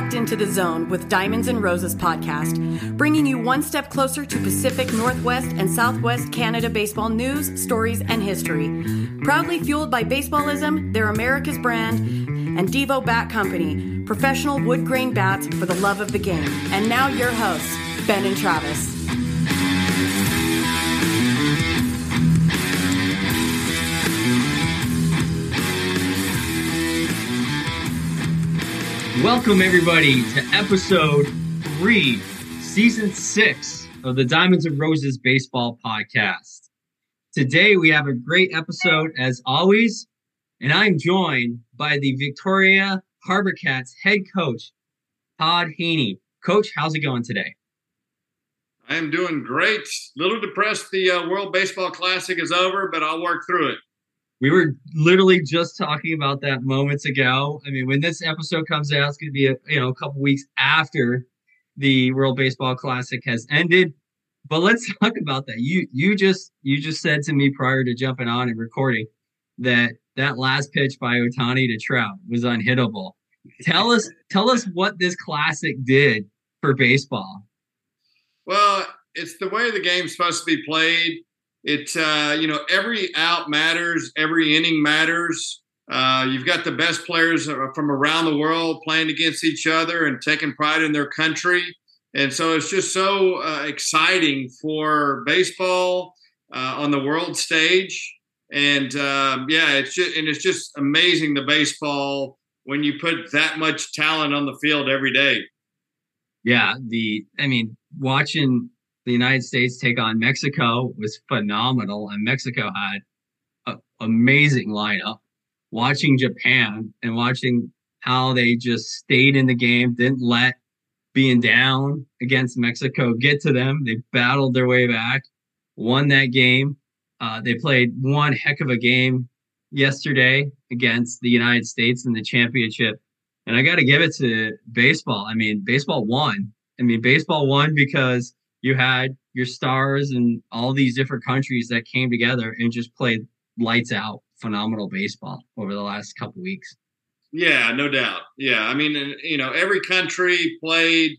locked into the zone with Diamonds and Roses podcast, bringing you one step closer to Pacific Northwest and Southwest Canada baseball news, stories, and history. Proudly fueled by baseballism, their America's brand, and Devo Bat Company, professional wood grain bats for the love of the game. And now your hosts, Ben and Travis. Welcome, everybody, to episode three, season six of the Diamonds and Roses Baseball Podcast. Today, we have a great episode, as always, and I'm joined by the Victoria HarbourCats head coach, Todd Haney. Coach, how's it going today? I am doing great. A Little depressed the uh, World Baseball Classic is over, but I'll work through it. We were literally just talking about that moments ago. I mean, when this episode comes out, it's going to be a you know a couple weeks after the World Baseball Classic has ended. But let's talk about that. You you just you just said to me prior to jumping on and recording that that last pitch by Ohtani to Trout was unhittable. Tell us tell us what this classic did for baseball. Well, it's the way the game's supposed to be played it's uh, you know every out matters, every inning matters. Uh, you've got the best players from around the world playing against each other and taking pride in their country, and so it's just so uh, exciting for baseball uh, on the world stage. And um, yeah, it's just and it's just amazing the baseball when you put that much talent on the field every day. Yeah, the I mean, watching the United States take on Mexico was phenomenal, and Mexico had an amazing lineup. Watching Japan and watching how they just stayed in the game, didn't let being down against Mexico get to them. They battled their way back, won that game. Uh, they played one heck of a game yesterday against the United States in the championship. And I got to give it to baseball. I mean, baseball won. I mean, baseball won because you had your stars and all these different countries that came together and just played lights out phenomenal baseball over the last couple weeks. Yeah, no doubt. Yeah, I mean, you know, every country played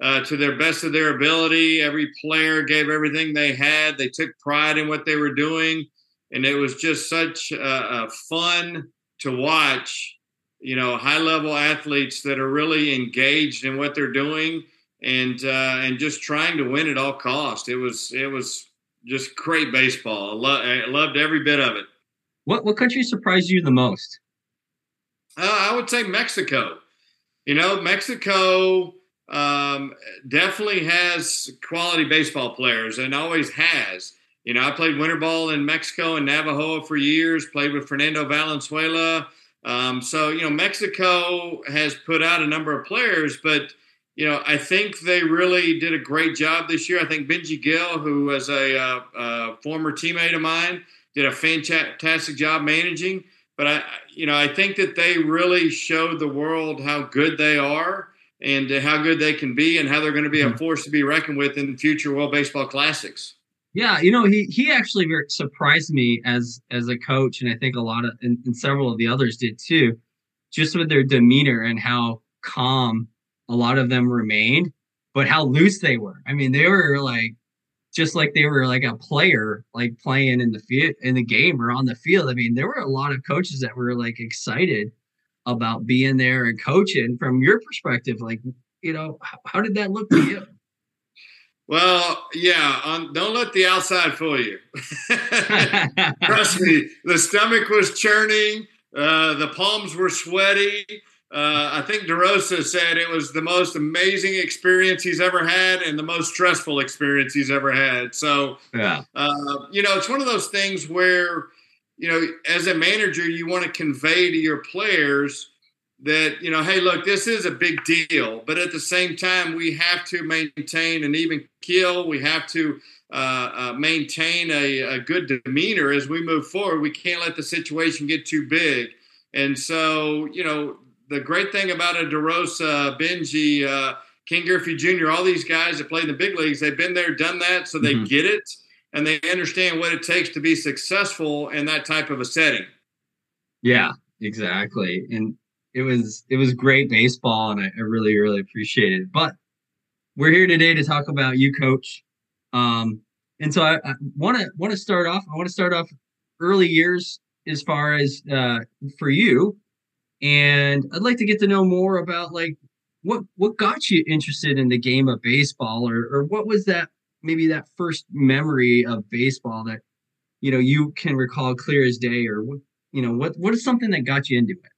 uh, to their best of their ability. Every player gave everything they had. They took pride in what they were doing, and it was just such a, fun to watch. You know, high level athletes that are really engaged in what they're doing and uh, and just trying to win at all cost. It was it was just great baseball. I, lo- I loved every bit of it. What what country surprised you the most? Uh, I would say Mexico. You know, Mexico um, definitely has quality baseball players and always has. You know, I played winter ball in Mexico and Navojoa for years. Played with Fernando Valenzuela. Um, so you know, Mexico has put out a number of players, but you know, I think they really did a great job this year. I think Benji Gil, who was a, uh, a former teammate of mine, did a fantastic job managing. But I, you know, I think that they really showed the world how good they are and how good they can be, and how they're going to be a hmm. force to be reckoned with in the future World Baseball Classics. Yeah, you know, he he actually surprised me as as a coach, and I think a lot of and, and several of the others did too, just with their demeanor and how calm a lot of them remained, but how loose they were. I mean, they were like just like they were like a player, like playing in the field in the game or on the field. I mean, there were a lot of coaches that were like excited about being there and coaching. From your perspective, like you know, how, how did that look to you? Well, yeah. Um, don't let the outside fool you. Trust me, the stomach was churning, uh, the palms were sweaty. Uh, I think DeRosa said it was the most amazing experience he's ever had and the most stressful experience he's ever had. So, yeah, uh, you know, it's one of those things where, you know, as a manager, you want to convey to your players that, you know, hey, look, this is a big deal, but at the same time, we have to maintain an even keel. We have to uh, uh, maintain a, a good demeanor as we move forward. We can't let the situation get too big. And so, you know, the great thing about a DeRosa, Benji, uh, Ken Griffey Jr., all these guys that play in the big leagues, they've been there, done that, so they mm-hmm. get it and they understand what it takes to be successful in that type of a setting. Yeah, exactly. And it was it was great baseball, and I, I really really appreciate it. But we're here today to talk about you, Coach. Um, and so I want to want to start off. I want to start off early years as far as uh, for you, and I'd like to get to know more about like what what got you interested in the game of baseball, or or what was that maybe that first memory of baseball that you know you can recall clear as day, or what you know what what is something that got you into it?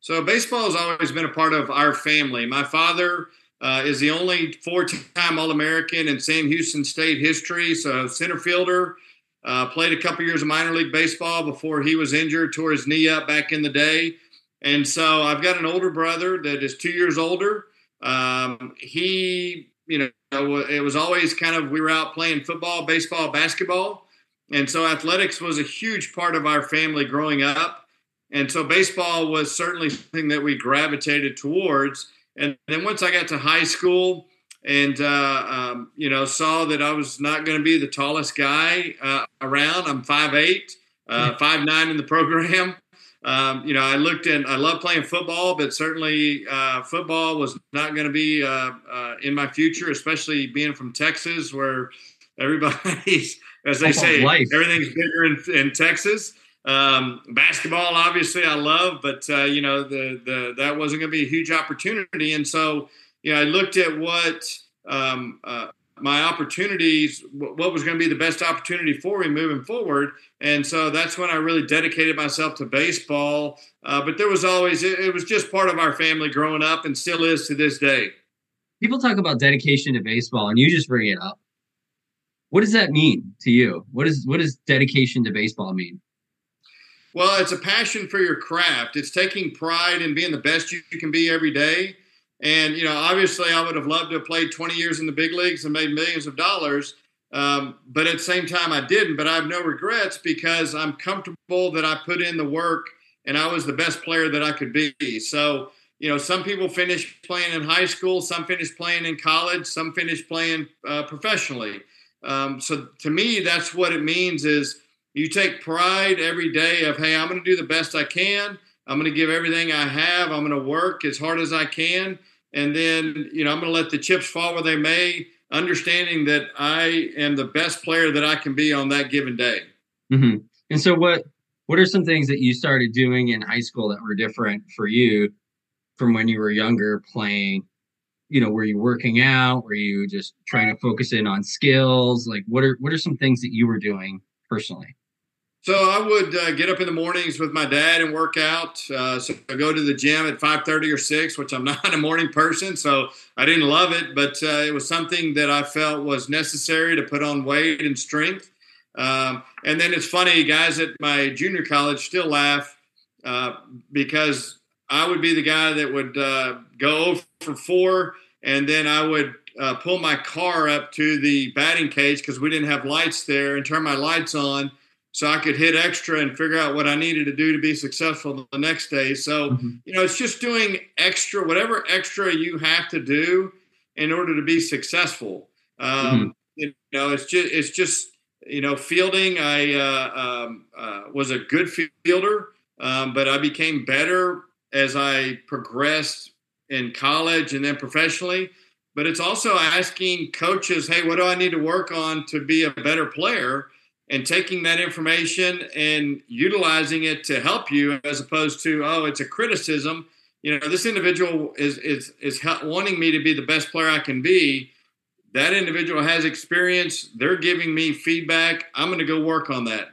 So baseball has always been a part of our family. My father uh, is the only four-time All-American in Sam Houston State history. So center fielder, uh, played a couple years of minor league baseball before he was injured, tore his knee up back in the day. And so I've got an older brother that is two years older. Um, he, you know, it was always kind of we were out playing football, baseball, basketball, and so athletics was a huge part of our family growing up. And so baseball was certainly something that we gravitated towards. And then once I got to high school and, uh, um, you know, saw that I was not going to be the tallest guy uh, around, I'm 5'8, uh, 5'9 in the program. Um, you know, I looked and I love playing football, but certainly uh, football was not going to be uh, uh, in my future, especially being from Texas where everybody's, as they say, life. everything's bigger in, in Texas. Um, basketball, obviously, I love, but uh, you know, the the that wasn't going to be a huge opportunity, and so you know, I looked at what um, uh, my opportunities, what was going to be the best opportunity for me moving forward, and so that's when I really dedicated myself to baseball. Uh, but there was always it, it was just part of our family growing up, and still is to this day. People talk about dedication to baseball, and you just bring it up. What does that mean to you? What is what does dedication to baseball mean? Well, it's a passion for your craft. It's taking pride in being the best you can be every day. And, you know, obviously I would have loved to have played 20 years in the big leagues and made millions of dollars. Um, but at the same time, I didn't. But I have no regrets because I'm comfortable that I put in the work and I was the best player that I could be. So, you know, some people finish playing in high school, some finish playing in college, some finish playing uh, professionally. Um, so to me, that's what it means is you take pride every day of, hey, I'm going to do the best I can. I'm going to give everything I have. I'm going to work as hard as I can. And then, you know, I'm going to let the chips fall where they may, understanding that I am the best player that I can be on that given day. Mm-hmm. And so, what what are some things that you started doing in high school that were different for you from when you were younger playing? You know, were you working out? Were you just trying to focus in on skills? Like, what are what are some things that you were doing personally? So I would uh, get up in the mornings with my dad and work out. Uh, so I go to the gym at 5:30 or 6, which I'm not a morning person, so I didn't love it, but uh, it was something that I felt was necessary to put on weight and strength. Um, and then it's funny, guys at my junior college still laugh uh, because I would be the guy that would uh, go for four, and then I would uh, pull my car up to the batting cage because we didn't have lights there and turn my lights on so I could hit extra and figure out what I needed to do to be successful the next day. So, mm-hmm. you know, it's just doing extra, whatever extra you have to do in order to be successful. Um, mm-hmm. You know, it's just, it's just, you know, fielding. I uh, um, uh, was a good fielder, um, but I became better as I progressed in college and then professionally. But it's also asking coaches, hey, what do I need to work on to be a better player? And taking that information and utilizing it to help you as opposed to oh it's a criticism. You know this individual is is is wanting me to be the best player i can be. That individual has experience. They're giving me feedback. I'm going to go work on that.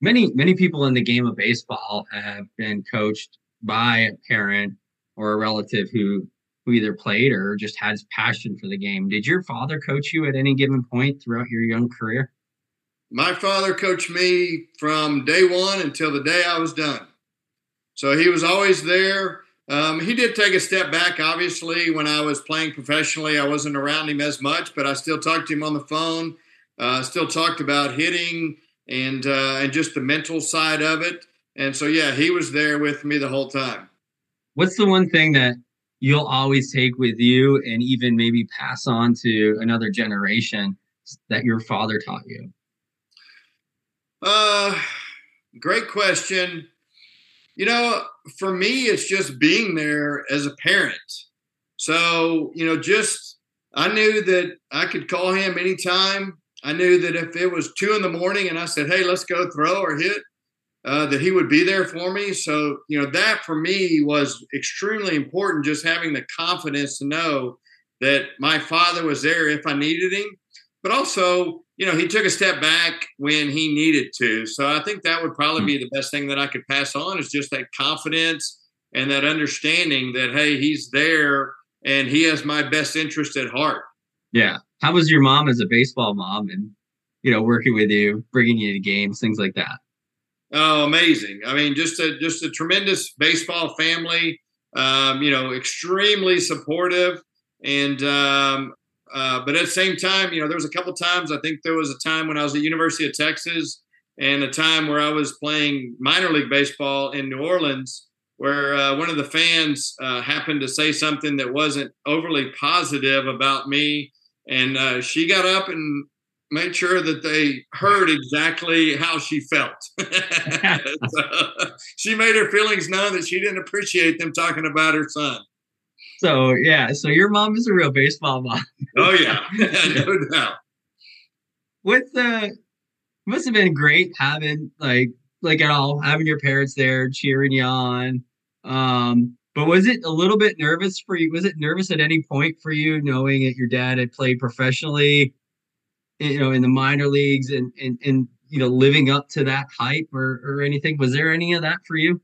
Many many people in the game of baseball have been coached by a parent or a relative who who either played or just has passion for the game. Did your father coach you at any given point throughout your young career my father coached me from day one until the day I was done. So he was always there. Um, he did take a step back, obviously, when I was playing professionally. I wasn't around him as much, but I still talked to him on the phone. Uh, still talked about hitting and uh, and just the mental side of it. And so, yeah, he was there with me the whole time. What's the one thing that you'll always take with you, and even maybe pass on to another generation that your father taught you? Uh, great question. you know, for me, it's just being there as a parent. So, you know, just I knew that I could call him anytime. I knew that if it was two in the morning and I said, "Hey, let's go throw or hit," uh, that he would be there for me. So, you know, that for me was extremely important. Just having the confidence to know that my father was there if I needed him, but also, you know, he took a step back when he needed to. So I think that would probably be the best thing that I could pass on is just that confidence and that understanding that hey, he's there and he has my best interest at heart. Yeah. How was your mom as a baseball mom and you know working with you, bringing you to games, things like that? Oh, amazing! I mean, just a just a tremendous baseball family. Um, you know, extremely supportive, and um, uh, but at the same time, you know, there was a couple times. I think there was a time when I was at University of Texas, and a time where I was playing minor league baseball in New Orleans, where uh, one of the fans uh, happened to say something that wasn't overly positive about me, and uh, she got up and made sure that they heard exactly how she felt. so, she made her feelings known that she didn't appreciate them talking about her son. So yeah, so your mom is a real baseball mom. oh yeah, no doubt. With the must have been great having like like at all having your parents there cheering you on. Um, but was it a little bit nervous for you? Was it nervous at any point for you, knowing that your dad had played professionally, you know, in the minor leagues, and and and you know, living up to that hype or or anything? Was there any of that for you?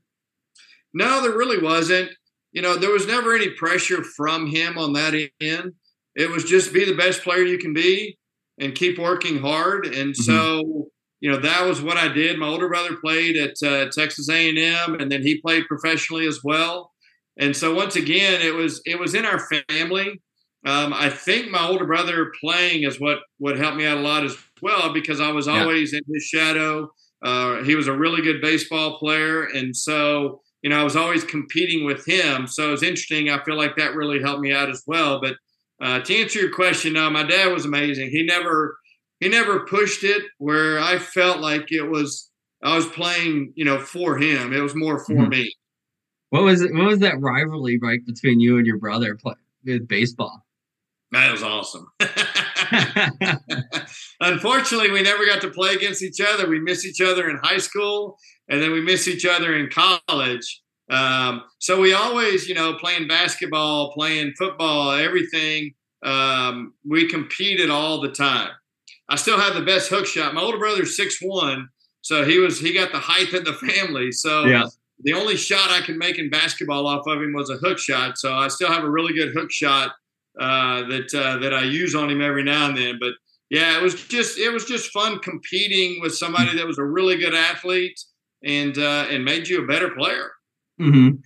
No, there really wasn't. You know, there was never any pressure from him on that end. It was just be the best player you can be and keep working hard. And mm-hmm. so you know that was what I did. My older brother played at uh, Texas A&M, and then he played professionally as well. And so once again, it was it was in our family. Um, I think my older brother playing is what what helped me out a lot as well because I was always yeah. in his shadow. Uh, he was a really good baseball player, and so you know I was always competing with him. So it's interesting. I feel like that really helped me out as well. But uh, to answer your question, no, my dad was amazing. He never he never pushed it where I felt like it was I was playing, you know, for him. It was more for mm-hmm. me. What was it? What was that rivalry like between you and your brother play, with baseball? That was awesome. Unfortunately, we never got to play against each other. We miss each other in high school, and then we miss each other in college. Um, so we always, you know, playing basketball, playing football, everything. Um, we competed all the time. I still have the best hook shot. My older brother's six one, so he was he got the height of the family. So yeah. the only shot I could make in basketball off of him was a hook shot. So I still have a really good hook shot uh, that uh, that I use on him every now and then. But yeah, it was just it was just fun competing with somebody that was a really good athlete and uh, and made you a better player. Mm-hmm.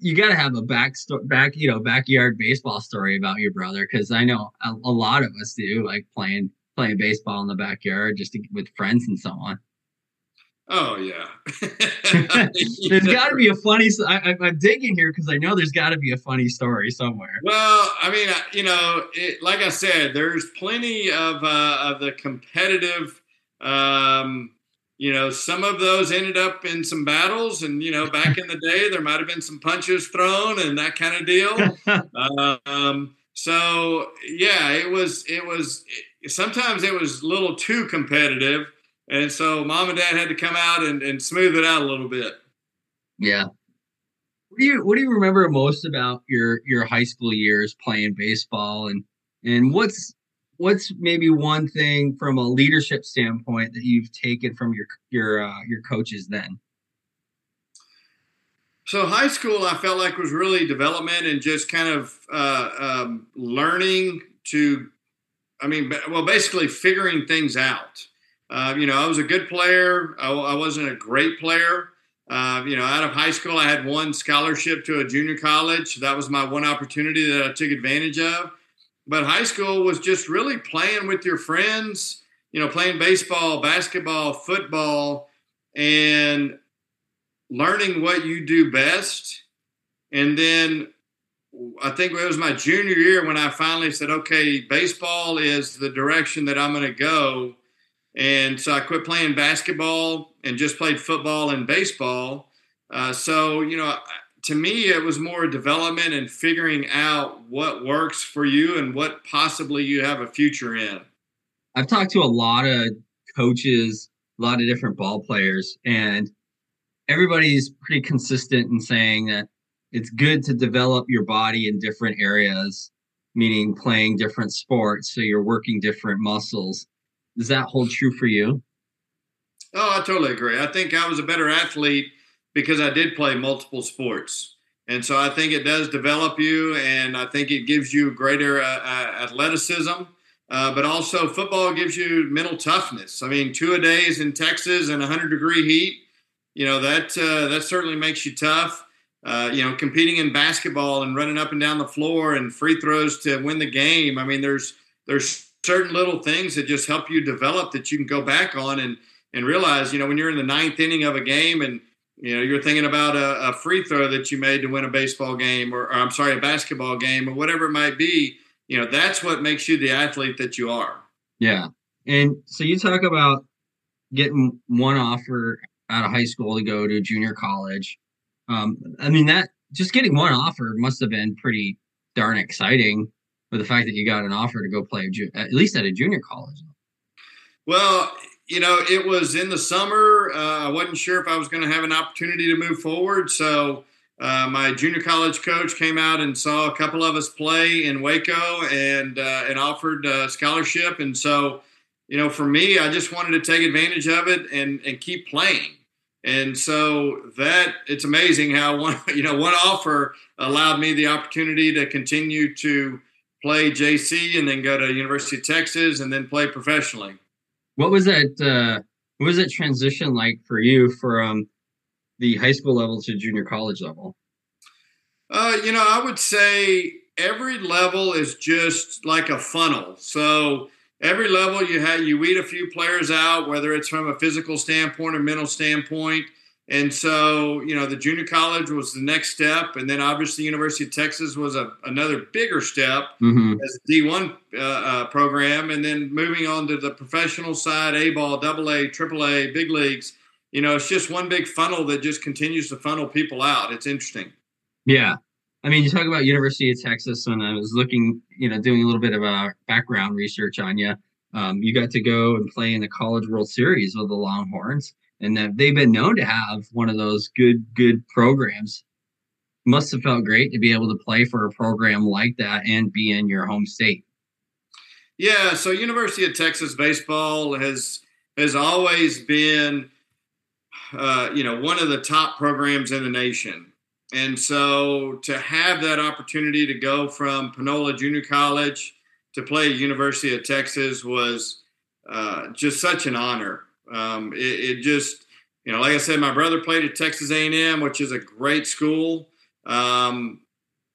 You got to have a back back you know backyard baseball story about your brother because I know a, a lot of us do like playing playing baseball in the backyard just to, with friends and so on. Oh yeah. there's got to be a funny. I, am digging here because I know there's got to be a funny story somewhere. Well, I mean, you know, it, like I said, there's plenty of uh, of the competitive. Um, you know, some of those ended up in some battles, and you know, back in the day, there might have been some punches thrown and that kind of deal. um, so yeah, it was it was sometimes it was a little too competitive, and so mom and dad had to come out and, and smooth it out a little bit. Yeah. What do you What do you remember most about your your high school years playing baseball, and and what's what's maybe one thing from a leadership standpoint that you've taken from your your uh, your coaches then? So high school, I felt like was really development and just kind of uh, um, learning to I mean, well, basically figuring things out. Uh, you know, I was a good player. I, I wasn't a great player. Uh, you know, out of high school, I had one scholarship to a junior college. That was my one opportunity that I took advantage of. But high school was just really playing with your friends, you know, playing baseball, basketball, football, and learning what you do best. And then I think it was my junior year when I finally said, okay, baseball is the direction that I'm going to go. And so I quit playing basketball and just played football and baseball. Uh, so, you know, to me, it was more development and figuring out what works for you and what possibly you have a future in. I've talked to a lot of coaches, a lot of different ball players, and everybody's pretty consistent in saying that it's good to develop your body in different areas, meaning playing different sports. So you're working different muscles. Does that hold true for you? Oh, I totally agree. I think I was a better athlete because I did play multiple sports. And so I think it does develop you, and I think it gives you greater uh, uh, athleticism. Uh, but also, football gives you mental toughness. I mean, two a days in Texas and 100 degree heat, you know that uh, that certainly makes you tough. Uh, you know, competing in basketball and running up and down the floor and free throws to win the game. I mean, there's there's certain little things that just help you develop that you can go back on and and realize. You know, when you're in the ninth inning of a game and you know, you're thinking about a, a, free throw that you made to win a baseball game, or, or, I'm sorry, a basketball game, or whatever it might be. You know, that's what makes you the athlete that you are. Yeah, and so you talk about getting one offer out of high school to go to junior college. Um, I mean, that just getting one offer must have been pretty darn exciting. For the fact that you got an offer to go play at least at a junior college. Well, you know, it was in the summer. Uh, I wasn't sure if I was going to have an opportunity to move forward. So uh, my junior college coach came out and saw a couple of us play in Waco and uh, and offered a scholarship. And so, you know, for me, I just wanted to take advantage of it and and keep playing. And so that it's amazing how one you know one offer allowed me the opportunity to continue to play JC and then go to University of Texas and then play professionally. What was that? Uh, what was that transition like for you from the high school level to junior college level? Uh, you know, I would say every level is just like a funnel. So every level you have you weed a few players out, whether it's from a physical standpoint or mental standpoint. And so, you know, the junior college was the next step, and then obviously University of Texas was a, another bigger step mm-hmm. as a D1 uh, uh, program, and then moving on to the professional side, A ball, double A, triple A, big leagues. You know, it's just one big funnel that just continues to funnel people out. It's interesting. Yeah, I mean, you talk about University of Texas, and I was looking, you know, doing a little bit of a background research on you. Um, you got to go and play in the College World Series with the Longhorns and that they've been known to have one of those good good programs. Must have felt great to be able to play for a program like that and be in your home state. Yeah so university of texas baseball has has always been uh, you know one of the top programs in the nation. And so to have that opportunity to go from panola junior college to play at university of texas was uh, just such an honor um, it, it, just, you know, like I said, my brother played at Texas A&M, which is a great school. Um,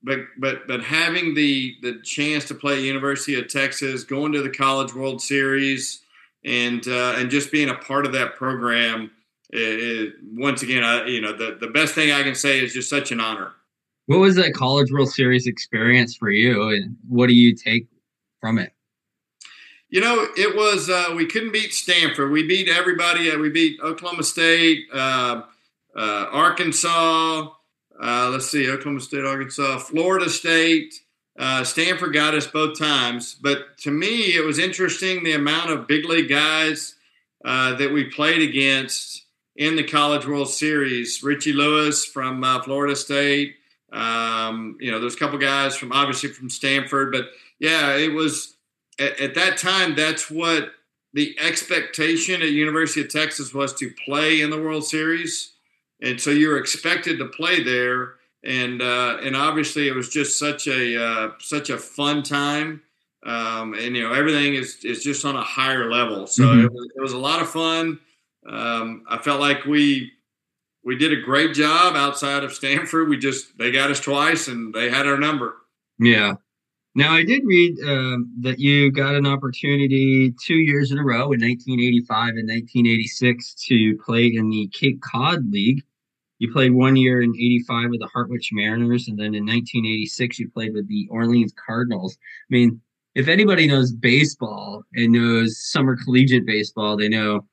but but but having the the chance to play University of Texas, going to the College World Series, and uh, and just being a part of that program, it, it, once again, I, you know, the the best thing I can say is just such an honor. What was that College World Series experience for you, and what do you take from it? You know, it was uh, we couldn't beat Stanford. We beat everybody. Uh, we beat Oklahoma State, uh, uh Arkansas. Uh, let's see, Oklahoma State, Arkansas, Florida State. Uh, Stanford got us both times. But to me, it was interesting the amount of big league guys that we played against in the College World Series. Richie Lewis from Florida State. Um, you know, there's a couple guys from obviously from Stanford, but yeah, it was at, at that time, that's what the expectation at University of Texas was to play in the World Series, and so you were expected to play there. And uh, and obviously, it was just such a uh, such a fun time, um, and you know everything is is just on a higher level. So mm-hmm. it, was, it was a lot of fun. Um, I felt like we we did a great job outside of Stanford. We just they got us twice, and they had our number. Yeah, now, I did read um, that you got an opportunity two years in a row in 1985 and 1986 to play in the Cape Cod League. You played one year in 85 with the Harwich Mariners, and then in 1986, you played with the Orleans Cardinals. I mean, if anybody knows baseball and knows summer collegiate baseball, they know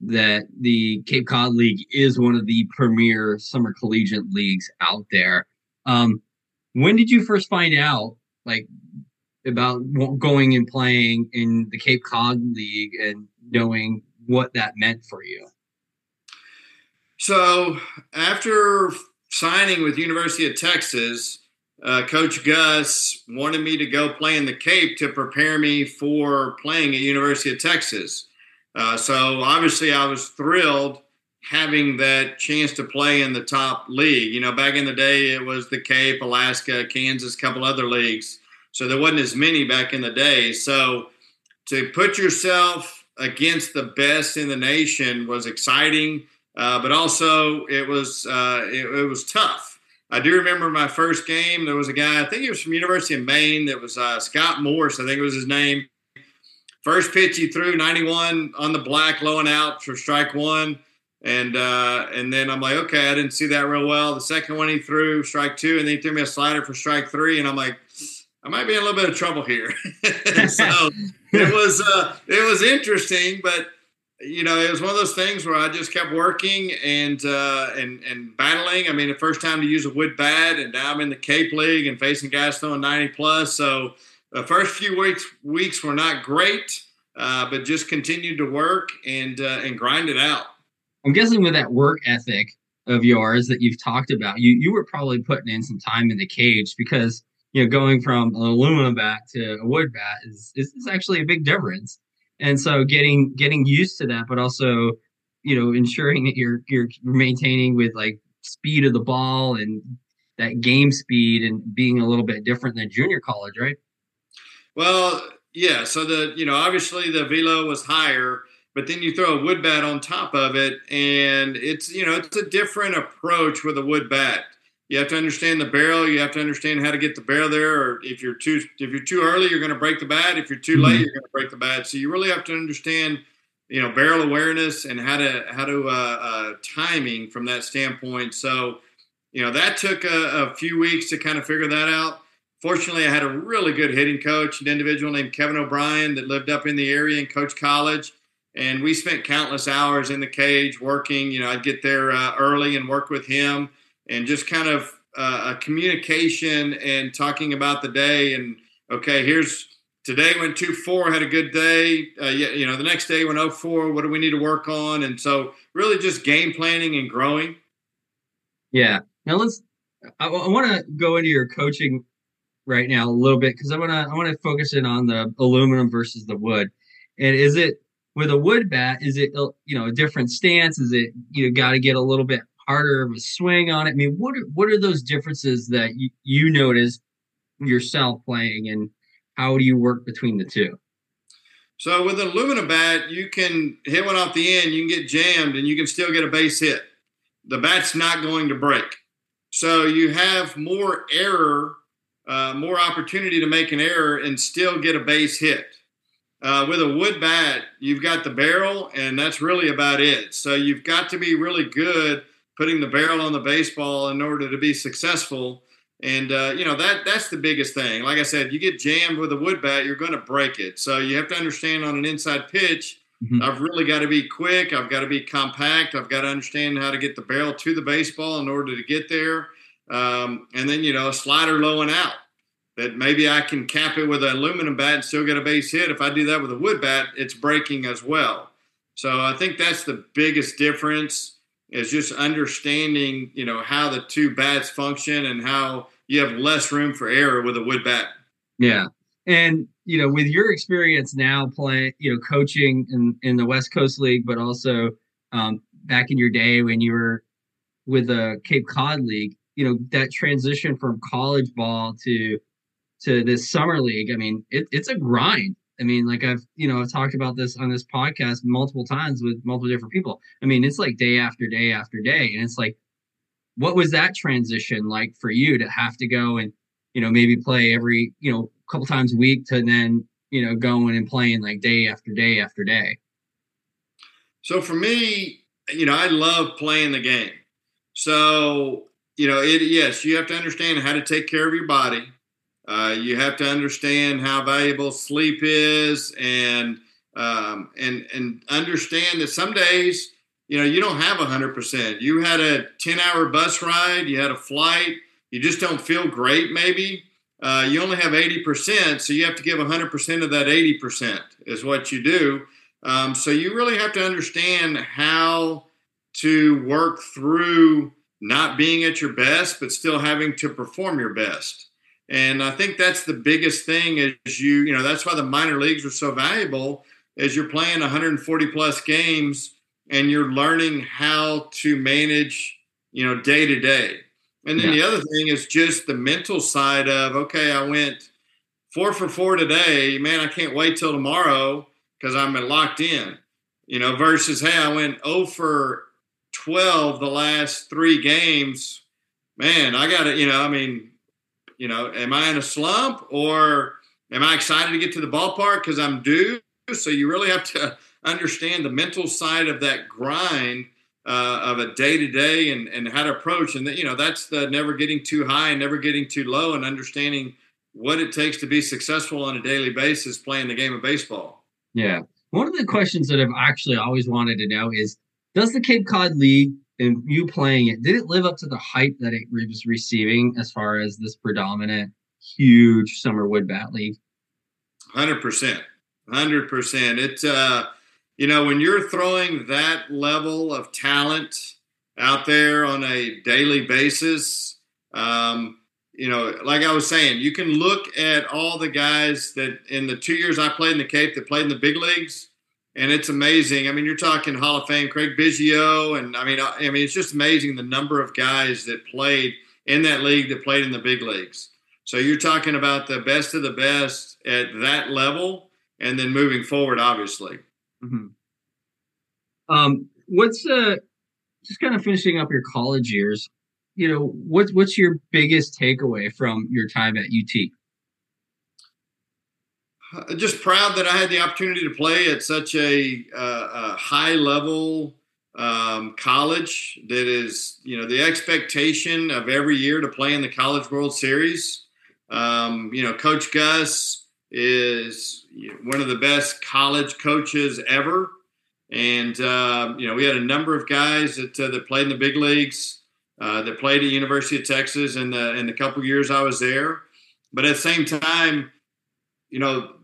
that the Cape Cod League is one of the premier summer collegiate leagues out there. Um, when did you first find out, like, about going and playing in the Cape Cod League and knowing what that meant for you? So after signing with University of Texas, uh, Coach Gus wanted me to go play in the Cape to prepare me for playing at University of Texas. Uh, so obviously, I was thrilled having that chance to play in the top league. You know, back in the day, it was the Cape, Alaska, Kansas, couple other leagues. So there wasn't as many back in the day. So to put yourself against the best in the nation was exciting, uh, but also it was uh, it, it, was tough. I do remember my first game. There was a guy, I think he was from University of Maine. That was uh, Scott Morse, I think it was his name. First pitch he threw 91 on the black, low and out for strike one. And uh, and then I'm like, okay, I didn't see that real well. The second one he threw strike two, and then he threw me a slider for strike three, and I'm like, I might be in a little bit of trouble here. so it was uh, it was interesting, but you know, it was one of those things where I just kept working and uh, and and battling. I mean, the first time to use a wood bat, and now I'm in the Cape League and facing guys throwing 90 plus. So the first few weeks weeks were not great, uh, but just continued to work and uh, and grind it out. I'm guessing with that work ethic of yours that you've talked about, you you were probably putting in some time in the cage because you know, going from an aluminum bat to a wood bat is, is, is actually a big difference. And so getting getting used to that, but also, you know, ensuring that you're you're maintaining with like speed of the ball and that game speed and being a little bit different than junior college, right? Well, yeah. So the you know obviously the velo was higher, but then you throw a wood bat on top of it, and it's you know it's a different approach with a wood bat you have to understand the barrel. You have to understand how to get the barrel there. Or if you're too if you're too early, you're going to break the bat. If you're too mm-hmm. late, you're going to break the bat. So you really have to understand, you know, barrel awareness and how to how to uh, uh, timing from that standpoint. So, you know, that took a, a, few weeks to kind of figure that out. Fortunately, I had a really good hitting coach, an individual named Kevin O'Brien that lived up in the area and coached college. And we spent countless hours in the cage working. You know, I'd get there uh, early and work with him and just kind of uh, a communication and talking about the day and okay here's today went 2-4 had a good day. Uh, you know the next day went 0-4 what do we need to work on? And so really just game planning and growing. Yeah. Now let's i, I want to go into your coaching right now a little bit because i want to i want to focus in on the aluminum versus the wood. And is it with a wood bat is it you know a different stance is it you got to get a little bit harder of a swing on it? I mean, what are, what are those differences that you, you notice yourself playing, and how do you work between the two? So with an aluminum bat, you can hit one off the end, you can get jammed, and you can still get a base hit. The bat's not going to break. So you have more error, uh, more opportunity to make an error and still get a base hit. Uh, with a wood bat, you've got the barrel, and that's really about it. So you've got to be really good putting the barrel on the baseball in order to be successful. And uh, you know that that's the biggest thing. Like I said, you get jammed with a wood bat, you're going to break it. So you have to understand on an inside pitch, mm-hmm. I've really got to be quick. I've got to be compact. I've got to understand how to get the barrel to the baseball in order to get there. Um, and then you know a slider low and out. That maybe I can cap it with an aluminum bat and still get a base hit. If I do that with a wood bat, it's breaking as well. So I think that's the biggest difference is just understanding, you know, how the two bats function and how you have less room for error with a wood bat. Yeah. And, you know, with your experience now playing, you know, coaching in, in the West Coast League, but also um, back in your day when you were with the Cape Cod League, you know, that transition from college ball to to this summer league, I mean, it, it's a grind. I mean, like I've, you know, I've talked about this on this podcast multiple times with multiple different people. I mean, it's like day after day after day. And it's like, what was that transition like for you to have to go and, you know, maybe play every, you know, couple times a week to then, you know, going and playing like day after day after day? So for me, you know, I love playing the game. So, you know, it, yes, you have to understand how to take care of your body uh, you have to understand how valuable sleep is and um, and and understand that some days you know you don't have 100% you had a 10 hour bus ride you had a flight you just don't feel great maybe. Uh, you only have 80% so you have to give 100% of that 80% is what you do. Um, so you really have to understand how to work through not being at your best but still having to perform your best and i think that's the biggest thing is you you know that's why the minor leagues are so valuable as you're playing 140 plus games and you're learning how to manage, you know, day to day. And then yeah. the other thing is just the mental side of, okay, I went four for four today. Man, I can't wait till tomorrow because I'm locked in, you know, versus, hey, I went 0 for 12 the last three games. Man, I got to, you know, I mean, you know, am I in a slump or am I excited to get to the ballpark because I'm due? So you really have to understand the mental side of that grind uh, of a day to day and and how to approach. And that, you know that's the never getting too high and never getting too low, and understanding what it takes to be successful on a daily basis playing the game of baseball. Yeah, one of the questions that I've actually always wanted to know is, does the Cape Cod League and you playing it did it live up to the hype that it was receiving as far as this predominant huge summer wood bat league? Hundred percent. Hundred percent. It's uh, you know, when you're throwing that level of talent out there on a daily basis, um, you know, like I was saying, you can look at all the guys that in the two years I played in the Cape that played in the big leagues, and it's amazing. I mean, you're talking Hall of Fame, Craig Biggio, and I mean, I mean, it's just amazing the number of guys that played in that league that played in the big leagues. So you're talking about the best of the best at that level and then moving forward, obviously. Mm-hmm. Um, what's uh, just kind of finishing up your college years? You know, what's what's your biggest takeaway from your time at UT? Uh, just proud that I had the opportunity to play at such a, uh, a high level um, college that is, you know, the expectation of every year to play in the College World Series. Um, you know, Coach Gus is one of the best college coaches ever. And, uh, you know, we had a number of guys that, uh, that played in the big leagues, uh, that played at University of Texas in the, in the couple years I was there. But at the same time, you know,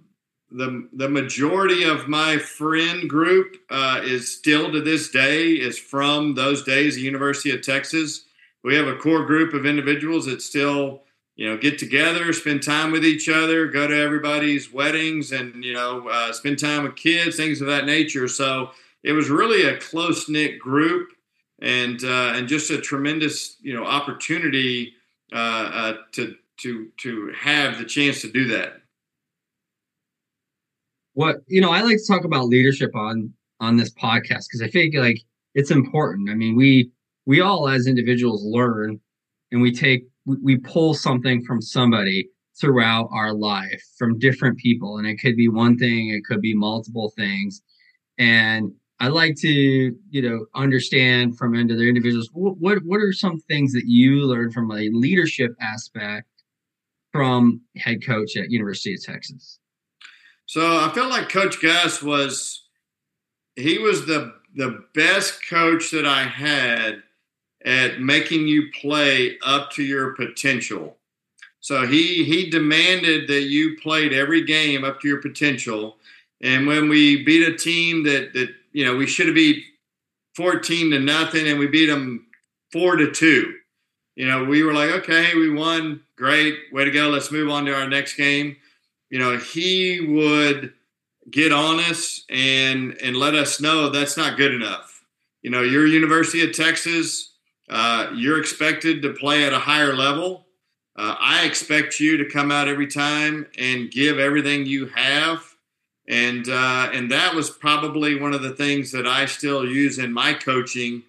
the, the majority of my friend group uh, is still to this day is from those days at University of Texas. We have a core group of individuals that still you know, get together, spend time with each other, go to everybody's weddings, and you know, uh, spend time with kids, things of that nature. So it was really a close knit group, and uh, and just a tremendous you know opportunity uh, uh, to to to have the chance to do that. What you know, I like to talk about leadership on on this podcast because I think like it's important. I mean, we we all as individuals learn and we take we pull something from somebody throughout our life from different people. And it could be one thing it could be multiple things. And i like to you know understand from other individuals what what are some things that you learned from a leadership aspect from head coach at university of texas so i felt like coach gus was he was the the best coach that i had at making you play up to your potential. So he he demanded that you played every game up to your potential. And when we beat a team that that you know we should have beat 14 to nothing and we beat them 4 to 2. You know, we were like, okay, we won, great, way to go. Let's move on to our next game. You know, he would get on us and and let us know that's not good enough. You know, you're University of Texas, uh, you're expected to play at a higher level. Uh, I expect you to come out every time and give everything you have, and uh, and that was probably one of the things that I still use in my coaching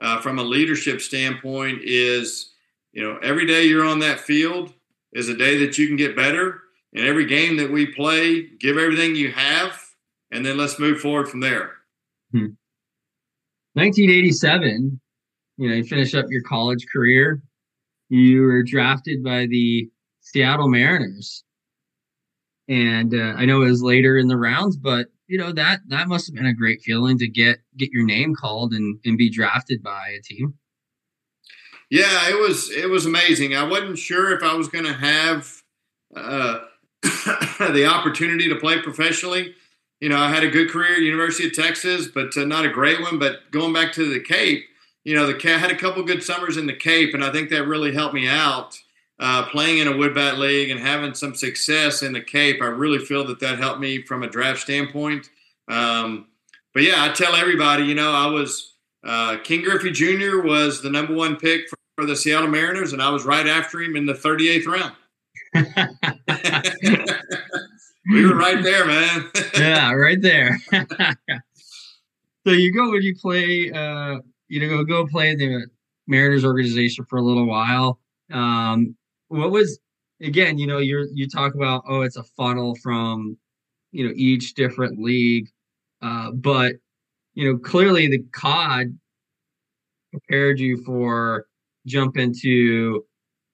uh, from a leadership standpoint. Is you know every day you're on that field is a day that you can get better, and every game that we play, give everything you have, and then let's move forward from there. Hmm. 1987 you know, you finish up your college career. You were drafted by the Seattle Mariners. And uh, I know it was later in the rounds, but you know that that must have been a great feeling to get get your name called and and be drafted by a team. Yeah, it was it was amazing. I wasn't sure if I was going to have uh, the opportunity to play professionally. You know, I had a good career at University of Texas, but uh, not a great one. But going back to the Cape, you know, the I had a couple good summers in the Cape, and I think that really helped me out uh, playing in a wood bat league and having some success in the Cape, I really feel that that helped me from a draft standpoint. Um, but yeah, I tell everybody, you know, I was uh, Ken Griffey Jr. was the number one pick for, for, the Seattle Mariners, and I was right after him in the 38th round. we were right there, man. yeah, right there. so you go when you play, uh, you know, go go play in the Mariners organization for a little while. Um, what was again you know you're you talk about oh it's a funnel from you know each different league uh but you know clearly the cod prepared you for jump into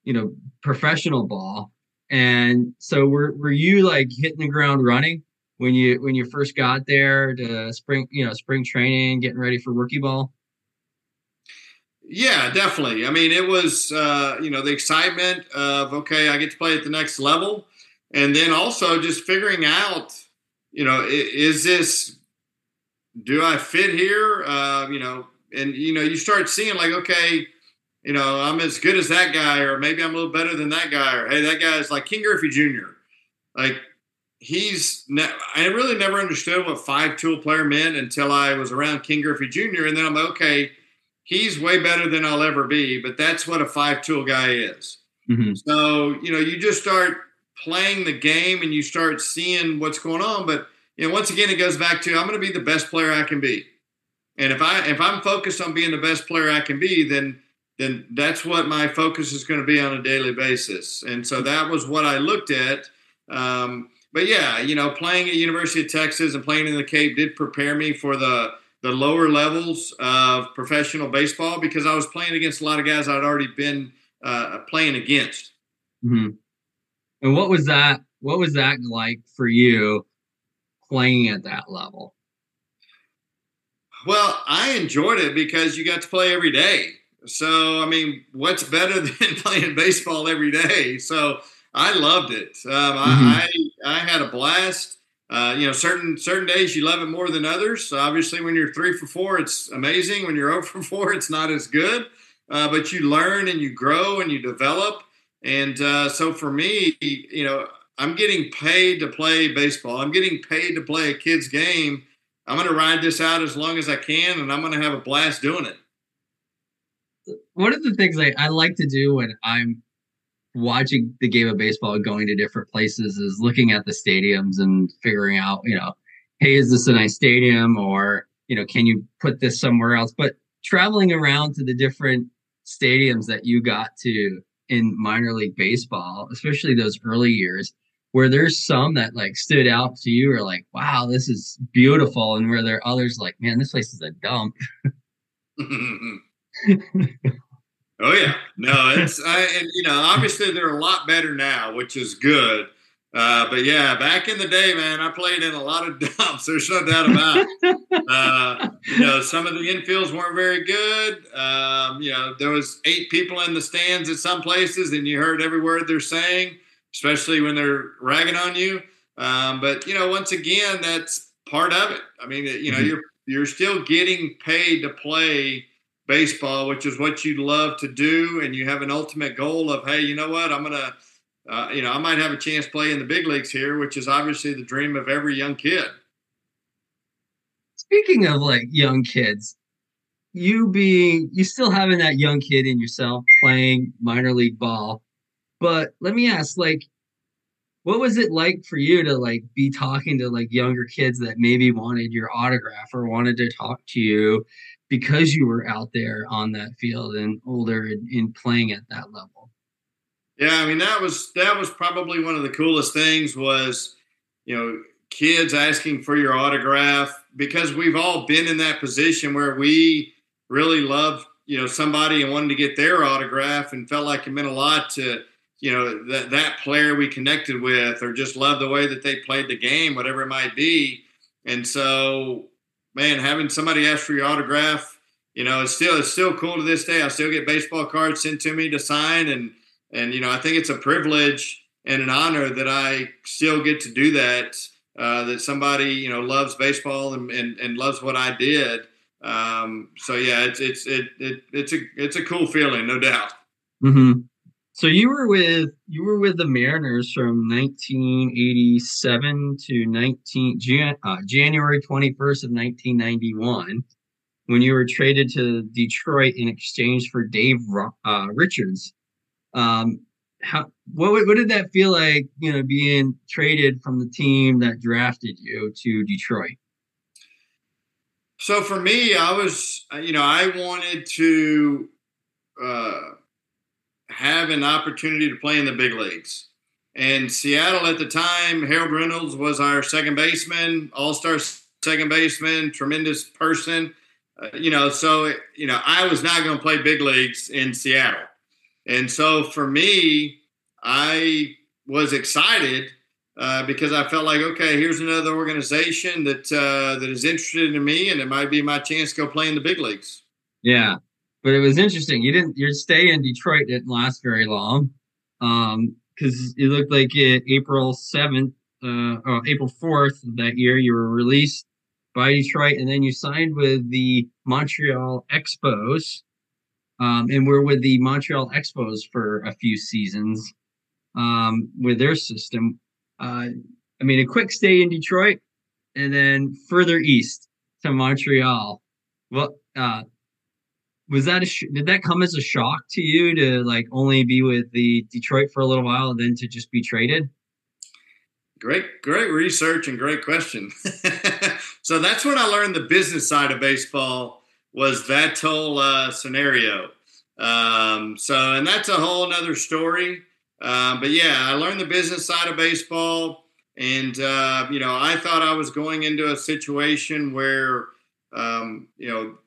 you know professional ball and so were were you like hitting the ground running when you when you first got there to spring you know spring training getting ready for rookie ball yeah, definitely. I mean, it was uh, you know the excitement of okay, I get to play at the next level, and then also just figuring out, you know, is this do I fit here? Uh, you know, and you know, you start seeing like okay, you know, I'm as good as that guy, or maybe I'm a little better than that guy, or hey, that guy is like Ken Griffey Jr. Like he's ne- I really never understood what five tool player meant until I was around Ken Griffey Jr. And then I'm like, okay he's way better than I'll ever be, but that's what a five tool guy is. Mm-hmm. So, you know, you just start playing the game and you start seeing what's going on. But, you know, once again, it goes back to I'm going to be the best player I can be. And if I if I'm focused on being the best player I can be, then then that's what my focus is going to be on a daily basis. And so that was what I looked at. Um, but yeah, you know, playing at University of Texas and playing in the Cape did prepare me for the the lower levels of professional baseball because I was playing against a lot of guys I'd already been uh, playing against. Mm-hmm. And what was that? What was that like for you playing at that level? Well, I enjoyed it because you got to play every day. So, I mean, what's better than playing baseball every day? So, I loved it. Um, mm-hmm. I, I, I had a blast. Uh, you know, certain certain days you love it more than others. So obviously, when you're three for four, it's amazing. When you're over for four, it's not as good. Uh, but you learn and you grow and you develop. And uh, so for me, you know, I'm getting paid to play baseball. I'm getting paid to play a kid's game. I'm going to ride this out as long as I can, and I'm going to have a blast doing it. One of the things I, I like to do when I'm watching the game of baseball and going to different places is looking at the stadiums and figuring out, you know, hey, is this a nice stadium or, you know, can you put this somewhere else? But traveling around to the different stadiums that you got to in minor league baseball, especially those early years, where there's some that like stood out to you or like, wow, this is beautiful. And where there are others like, man, this place is a dump. Oh yeah, no, it's I, and you know obviously they're a lot better now, which is good. Uh, but yeah, back in the day, man, I played in a lot of dumps. There's no doubt about it. uh, you know, some of the infields weren't very good. Um, you know, there was eight people in the stands at some places, and you heard every word they're saying, especially when they're ragging on you. Um, but you know, once again, that's part of it. I mean, you know, mm-hmm. you're you're still getting paid to play baseball, which is what you love to do, and you have an ultimate goal of, hey, you know what, I'm gonna, uh, you know, I might have a chance to play in the big leagues here, which is obviously the dream of every young kid. Speaking of like young kids, you being you still having that young kid in yourself playing minor league ball, but let me ask, like, what was it like for you to like be talking to like younger kids that maybe wanted your autograph or wanted to talk to you because you were out there on that field and older and, and playing at that level. Yeah, I mean that was that was probably one of the coolest things was, you know, kids asking for your autograph because we've all been in that position where we really loved, you know, somebody and wanted to get their autograph and felt like it meant a lot to, you know, that that player we connected with or just loved the way that they played the game, whatever it might be. And so, man, having somebody ask for your autograph, you know, it's still it's still cool to this day. I still get baseball cards sent to me to sign, and and you know, I think it's a privilege and an honor that I still get to do that. Uh, that somebody you know loves baseball and, and, and loves what I did. Um, so yeah, it's it's it, it it's a it's a cool feeling, no doubt. Mm-hmm. So you were with you were with the Mariners from 1987 to 19 Jan, uh, January 21st of 1991 when you were traded to Detroit in exchange for Dave uh, Richards. Um, how what what did that feel like? You know, being traded from the team that drafted you to Detroit. So for me, I was you know I wanted to. Uh, have an opportunity to play in the big leagues. And Seattle at the time, Harold Reynolds was our second baseman, all star second baseman, tremendous person. Uh, you know, so, you know, I was not going to play big leagues in Seattle. And so for me, I was excited uh, because I felt like, okay, here's another organization that uh, that is interested in me, and it might be my chance to go play in the big leagues. Yeah, but it was interesting. You didn't your stay in Detroit didn't last very long, um, because it looked like it, April seventh, uh, or April fourth that year, you were released by Detroit, and then you signed with the Montreal Expos, um, and we're with the Montreal Expos for a few seasons, um, with their system. Uh, I mean, a quick stay in Detroit, and then further east to Montreal. Well, uh, was that a sh- did that come as a shock to you to like only be with the Detroit for a little while and then to just be traded? Great, great research and great question. so that's when I learned the business side of baseball was that whole uh, scenario. Um, so, and that's a whole other story. Uh, but yeah, I learned the business side of baseball, and uh, you know, I thought I was going into a situation where, um, you know,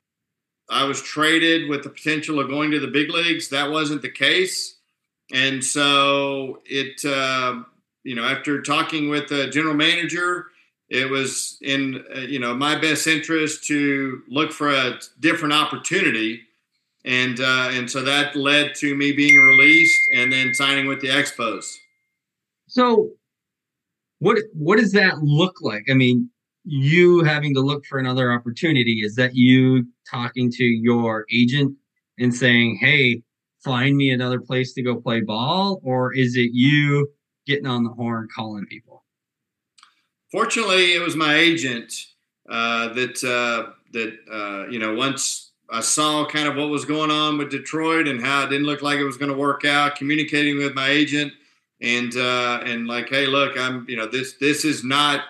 I was traded with the potential of going to the big leagues. That wasn't the case. And so it, uh, you know, after talking with the general manager, it was in, uh, you know, my best interest to look for a different opportunity. And, uh, and so that led to me being released and then signing with the Expos. So what, what does that look like? I mean, you having to look for another opportunity? Is that you talking to your agent and saying, hey, find me another place to go play ball? Or is it you getting on the horn calling people? Fortunately, it was my agent uh, that, uh, that uh, you know, once I saw kind of what was going on with Detroit and how it didn't look like it was going to work out, communicating with my agent and uh, and like, hey, look, I'm you know this this is not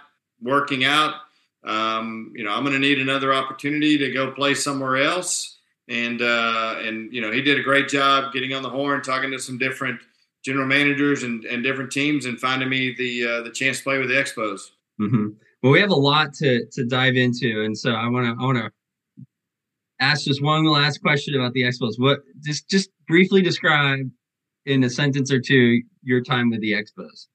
working out. Um, you know, I'm going to need another opportunity to go play somewhere else. And uh, and you know, he did a great job getting on the horn, talking to some different general managers and, and different teams, and finding me the uh, the chance to play with the Expos. Mm-hmm. Well, we have a lot to to dive into, and so I want to I want to ask just one last question about the Expos. What just just briefly describe in a sentence or two your time with the Expos.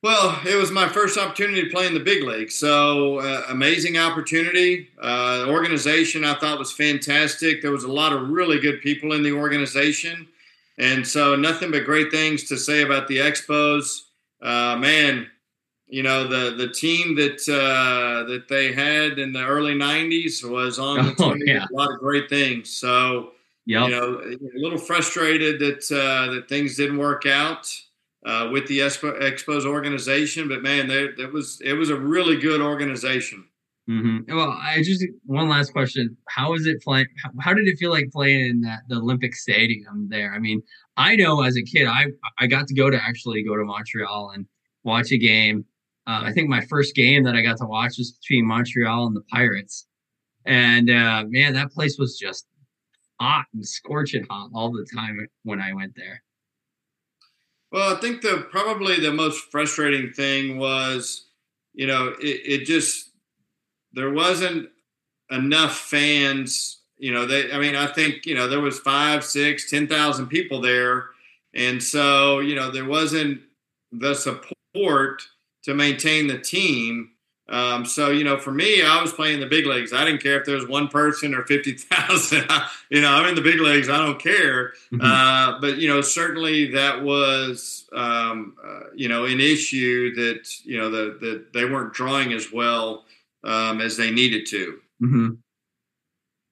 Well, it was my first opportunity to play in the big league. So, uh, amazing opportunity. Uh, organization I thought was fantastic. There was a lot of really good people in the organization. And so, nothing but great things to say about the Expos. Uh, man, you know the the team that uh, that they had in the early '90s was on the oh, yeah. a lot of great things. So, yep. you know, a little frustrated that uh, that things didn't work out uh, with the Expo, Expos organization. But man, that was it was a really good organization. Mm-hmm. Well, I just one last question: How is it playing? How, how, did it feel like playing in that the Olympic Stadium there? I mean, I know as a kid, I I got to go to actually go to Montreal and watch a game. Uh, I think my first game that I got to watch was between Montreal and the Pirates, and uh, man, that place was just hot and scorching hot all the time when I went there. Well, I think the probably the most frustrating thing was, you know, it, it just there wasn't enough fans. You know, they. I mean, I think you know there was five, six, ten thousand people there, and so you know there wasn't the support to maintain the team. Um, so you know, for me, I was playing the big leagues. I didn't care if there was one person or fifty thousand. you know, I'm in the big leagues. I don't care. Mm-hmm. Uh, but you know, certainly that was um, uh, you know an issue that you know that the, they weren't drawing as well um, as they needed to. Mm-hmm.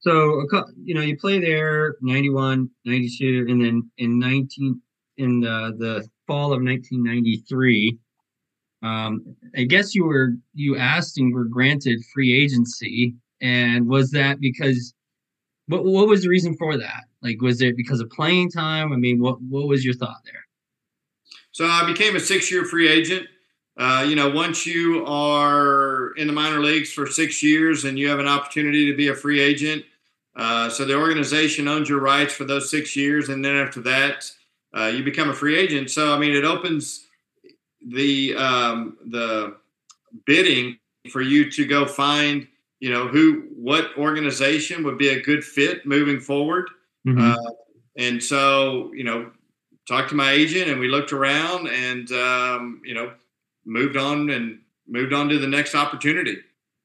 So you know, you play there 91, 92, and then in 19 in the, the fall of 1993 um, I guess you were you asked and were granted free agency, and was that because what what was the reason for that? Like, was it because of playing time? I mean, what what was your thought there? So I became a six year free agent. Uh, you know, once you are in the minor leagues for six years and you have an opportunity to be a free agent, uh, so the organization owns your rights for those six years, and then after that, uh, you become a free agent. So I mean, it opens the um, the bidding for you to go find you know who what organization would be a good fit moving forward. Mm-hmm. uh, and so you know talked to my agent and we looked around and um, you know moved on and moved on to the next opportunity.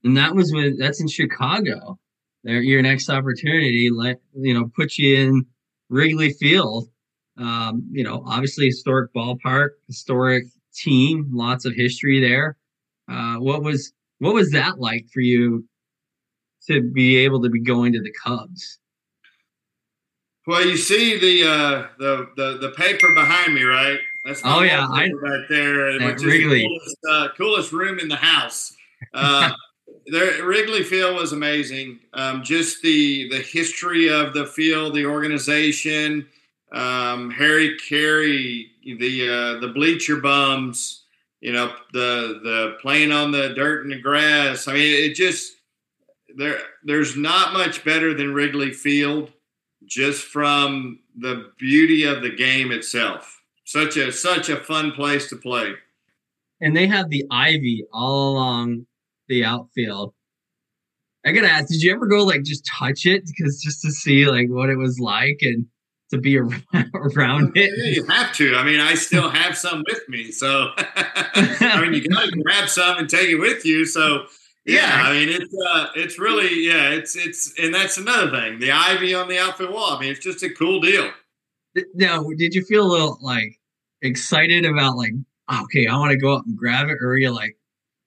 And that was with that's in chicago. There your next opportunity let you know put you in wrigley field. Um, you know obviously historic ballpark historic team, lots of history there. Uh, what was what was that like for you to be able to be going to the Cubs? Well, you see the uh, the, the the paper behind me, right? That's oh yeah, I, right there, which Wrigley. the coolest, uh, coolest, room in the house. Uh, there, Wrigley Field was amazing. Um, just the the history of the field, the organization, um, Harry Caray, the uh, the bleacher bums, you know, the the playing on the dirt and the grass. I mean, it just there there's not much better than Wrigley Field, just from the beauty of the game itself. Such a such a fun place to play. And they have the ivy all along the outfield. I gotta ask, did you ever go like just touch it because just to see like what it was like and to be around it. Yeah, you have to. I mean, I still have some with me, so I mean, you gotta grab some and take it with you. So yeah, yeah. I mean, it's uh, it's really yeah, it's it's and that's another thing. The ivy on the outfit wall. I mean, it's just a cool deal. Now, did you feel a little like excited about like, okay, I want to go up and grab it, or are you like,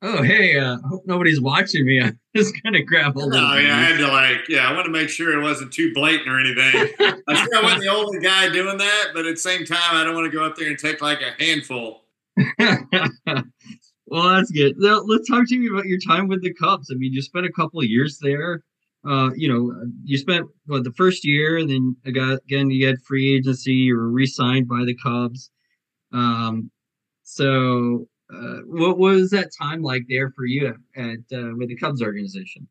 oh hey, uh, hope nobody's watching me. I'm just gonna grab a little. No, I I had to like, yeah, I want to make sure it wasn't too blatant or anything. I'm sure I wasn't the only guy doing that, but at the same time, I don't want to go up there and take like a handful. well, that's good. Now, let's talk to you about your time with the Cubs. I mean, you spent a couple of years there. Uh, you know, you spent what the first year, and then again, you had free agency. You were re-signed by the Cubs. Um, so uh, what was that time like there for you at uh, with the Cubs organization?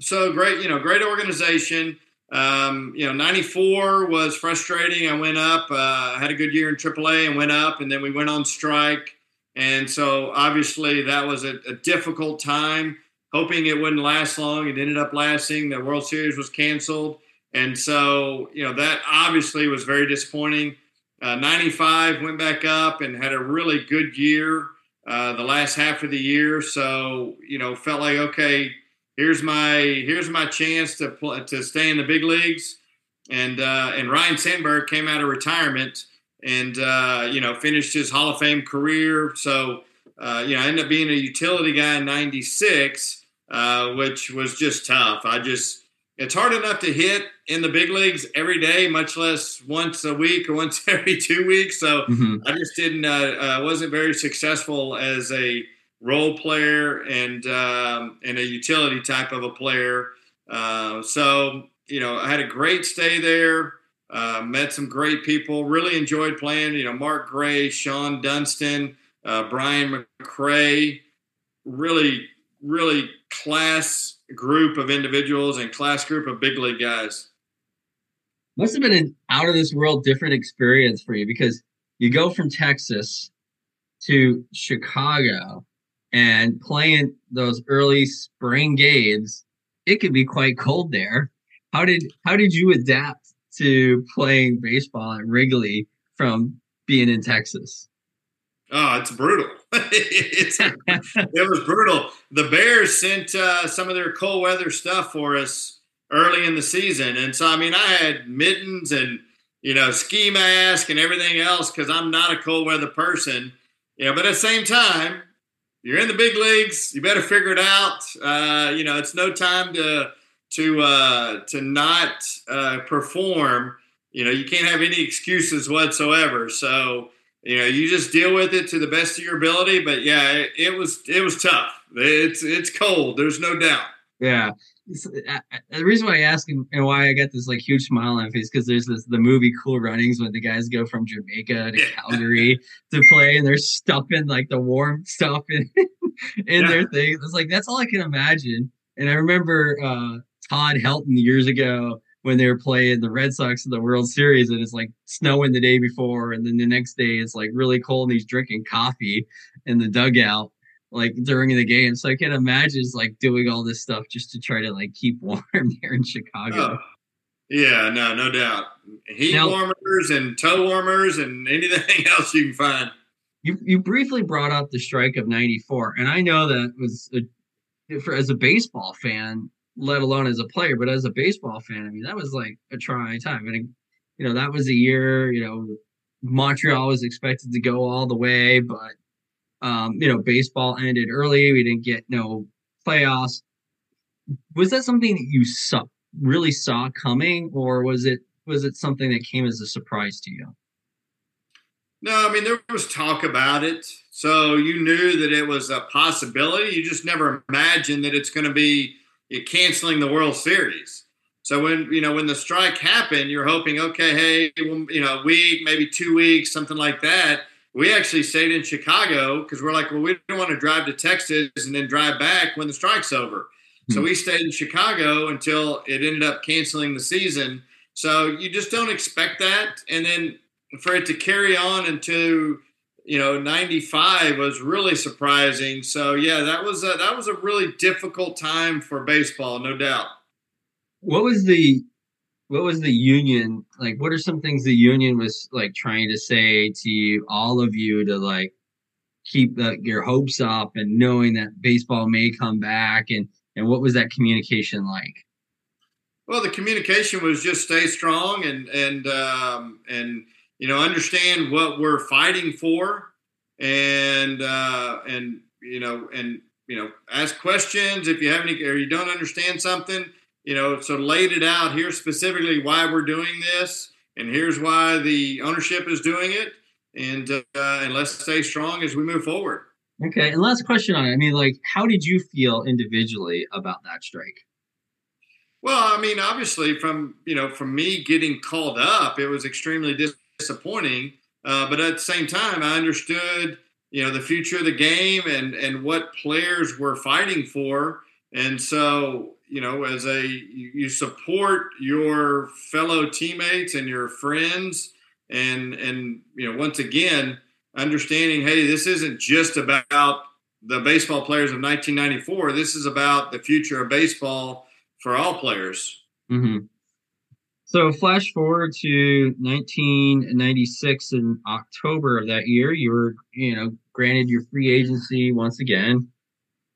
So great, you know, great organization. Um, you know, 94 was frustrating. I went up, uh, had a good year in AAA and went up, and then we went on strike. And so obviously that was a, a difficult time, hoping it wouldn't last long. It ended up lasting. The World Series was canceled. And so, you know, that obviously was very disappointing. Uh, 95 went back up and had a really good year uh, the last half of the year. So you know, felt like okay, here's my here's my chance to to stay in the big leagues. And uh, and Ryne Sandberg came out of retirement and uh, you know finished his Hall of Fame career. So uh, you know, I ended up being a utility guy in '96, uh, which was just tough. I just it's hard enough to hit in the big leagues every day, much less once a week or once every two weeks. So mm-hmm. I just didn't, uh, uh, wasn't very successful as a role player and um, and a utility type of a player. Uh, so you know, I had a great stay there. Uh, met some great people. Really enjoyed playing. You know, Mark Grace, Shawon Dunston, uh, Brian McRae. Really, really class group of individuals and class group of big league guys. Must have been an out of this world different experience for you because you go from Texas to Chicago and playing those early spring games. It could be quite cold there. How did how did you adapt to playing baseball at Wrigley from being in Texas? Oh, it's brutal. it's, it was brutal. The Bears sent uh, some of their cold weather stuff for us early in the season, and so I mean, I had mittens and you know ski mask and everything else because I'm not a cold weather person. You know, but at the same time, you're in the big leagues. You better figure it out. Uh, you know, it's no time to to uh, to not uh, perform. You know, you can't have any excuses whatsoever. So you know, you just deal with it to the best of your ability. But yeah, it, it was it was tough. It's it's cold. There's no doubt. Yeah. The reason why I ask and why I got this like huge smile on my face because there's this the movie Cool Runnings when the guys go from Jamaica to yeah. Calgary to play and they're stuffing like the warm stuff in in yeah. their things. It's like that's all I can imagine. And I remember uh, Todd Helton years ago when they were playing the Red Sox in the World Series and it's like snowing the day before and then the next day it's like really cold and he's drinking coffee in the dugout like during the game. So I can imagine like doing all this stuff just to try to like keep warm here in Chicago. Oh, yeah, no, no doubt. Heat now, warmers and toe warmers and anything else you can find. You you briefly brought up the strike of '94, and I know that was a, for as a baseball fan, let alone as a player, but as a baseball fan, I mean, that was like a trying time. And, you know, that was a year, you know, Montreal was expected to go all the way, but, um, you know, baseball ended early. We didn't get no playoffs. Was that something that you saw, really saw coming, or was it was it something that came as a surprise to you? No, I mean there was talk about it, so you knew that it was a possibility. You just never imagined that it's going to be you're canceling the World Series. So when you know when the strike happened, you're hoping, okay, hey, you know, a week, maybe two weeks, something like that. We actually stayed in Chicago because we're like, well, we don't want to drive to Texas and then drive back when the strike's over. Mm-hmm. So hmm. we stayed in Chicago until it ended up canceling the season. So you just don't expect that, and then for it to carry on into you know 95 was really surprising. So yeah that was a, that was a really difficult time for baseball no doubt. What was the what was the union like what are some things the union was like trying to say to you, all of you to like keep the, your hopes up and knowing that baseball may come back? And and what was that communication like? Well the communication was just stay strong and and um and you know, understand what we're fighting for, and uh, and you know, and you know, ask questions if you have any or you don't understand something. You know, so laid it out here specifically why we're doing this, and here's why the ownership is doing it, and uh, and let's stay strong as we move forward. Okay, and last question on it. I mean, like, how did you feel individually about that strike? Well, I mean, obviously, from you know, from me getting called up, it was extremely dis- disappointing. Uh, but at the same time, I understood, you know, the future of the game and and what players were fighting for. And so, you know, as a you support your fellow teammates and your friends, and and you know, once again, understanding, hey, this isn't just about the baseball players of 1994. This is about the future of baseball for all players. Mm-hmm. So flash forward to 1996 in October of that year, you were, you know, granted your free agency once again,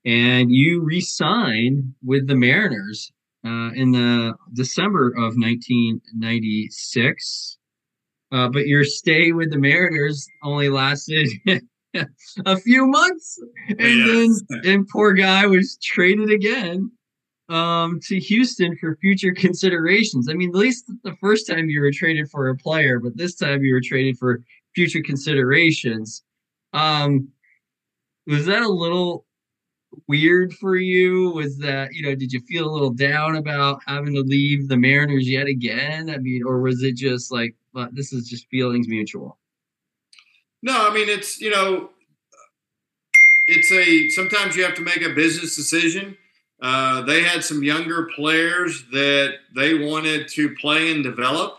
and you re-signed with the Mariners uh, in the December of 1996. Uh, but your stay with the Mariners only lasted a few months, and yes. then and poor guy was traded again um, to Houston for future considerations. I mean, at least the first time you were traded for a player, but this time you were traded for future considerations. Um, was that a little weird for you? Was that, you know, did you feel a little down about having to leave the Mariners yet again? I mean, or was it just like, well, this is just feelings mutual? No, I mean, it's, you know, it's a, sometimes you have to make a business decision uh, they had some younger players that they wanted to play and develop.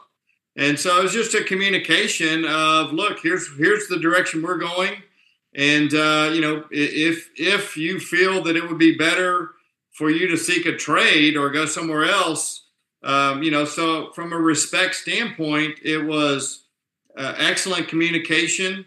And so it was just a communication of, look, here's here's the direction we're going, and uh, you know, if if you feel that it would be better for you to seek a trade or go somewhere else, um, you know, so from a respect standpoint, it was uh, excellent communication.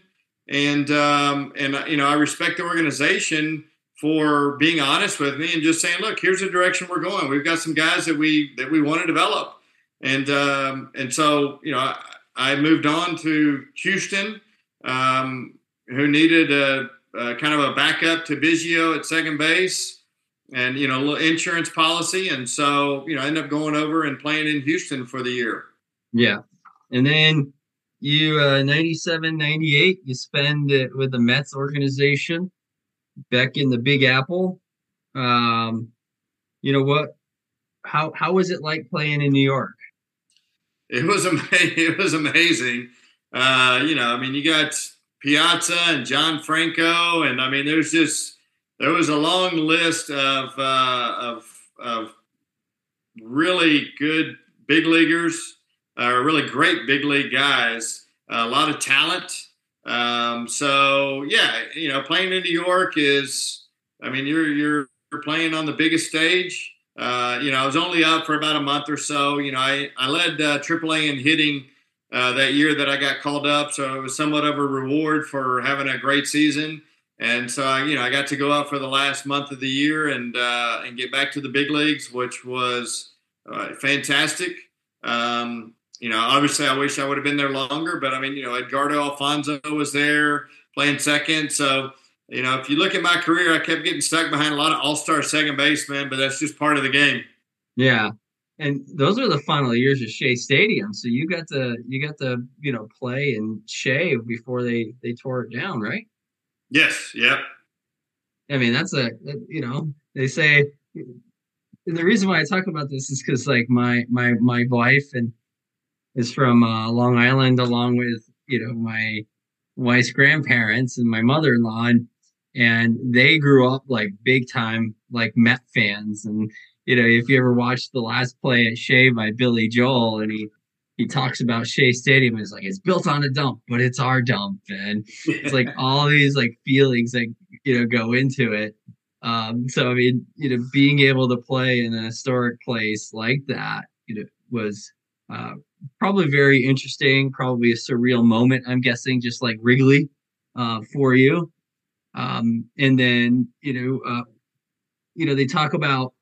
and um, and you know I respect the organization for being honest with me and just saying, look, here's the direction we're going. We've got some guys that we that we want to develop, and um, and so you know I, I moved on to Houston, um, who needed a, a, kind of a backup to Biggio at second base, and you know a little insurance policy, and so you know I ended up going over and playing in Houston for the year. Yeah, and then you uh, 97 98 you spend it with the mets organization back in the big apple. Um you know what? How how was it like playing in new york? It was amazing it was amazing. Uh you know i mean you got piazza and john franco and i mean there's just there was a long list of uh of of really good big leaguers uh, really great big league guys, a lot of talent. Um, so yeah, you know, playing in New York is, I mean, you're you're playing on the biggest stage. Uh, you know, I was only up for about a month or so. You know, I I led uh, AAA in hitting uh, that year that I got called up, so it was somewhat of a reward for having a great season. And so, I, you know, I got to go out for the last month of the year and uh, and get back to the big leagues, which was uh, fantastic. Um, you know, obviously, I wish I would have been there longer, but I mean, you know, Edgardo Alfonzo was there playing second. So, you know, if you look at my career, I kept getting stuck behind a lot of all star second basemen, but that's just part of the game. Yeah. And those are the final years of Shea Stadium. So you got to you got to, you know, play in Shea before they they tore it down, right? Yes, yep. I mean, that's a you know, they say and the reason why I talk about this is because like my my my wife and is from uh, Long Island, along with you know my wife's grandparents and my mother-in-law, and, and they grew up like big time like Met fans. And you know, if you ever watched the last play at Shea by Billy Joel, and he he talks about Shea Stadium is like it's built on a dump, but it's our dump, and it's like all these like feelings that you know go into it. Um, so I mean, you know, being able to play in a historic place like that, you know, was uh, probably very interesting, probably a surreal moment. I'm guessing, just like Wrigley uh, for you. Um, and then you know, uh, you know, they talk about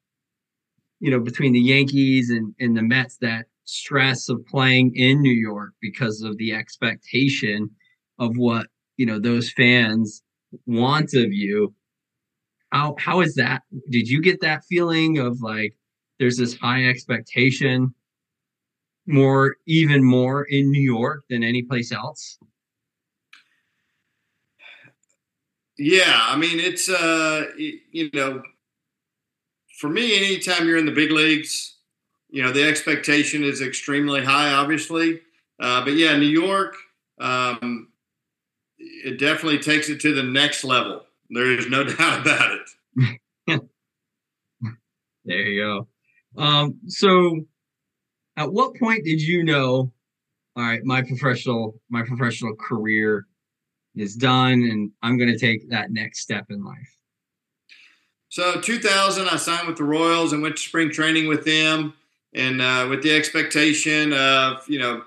you know between the Yankees and and the Mets that stress of playing in New York because of the expectation of what you know those fans want of you. How how is that? Did you get that feeling of like there's this high expectation more even more in New York than any place else? Yeah, I mean it's uh you know for me anytime you're in the big leagues, you know the expectation is extremely high obviously. Uh, but yeah, New York um, it definitely takes it to the next level. There is no doubt about it. there you go. Um, so at what point did you know all right my professional my professional career is done and i'm going to take that next step in life so 2000 i signed with the royals and went to spring training with them and uh, with the expectation of you know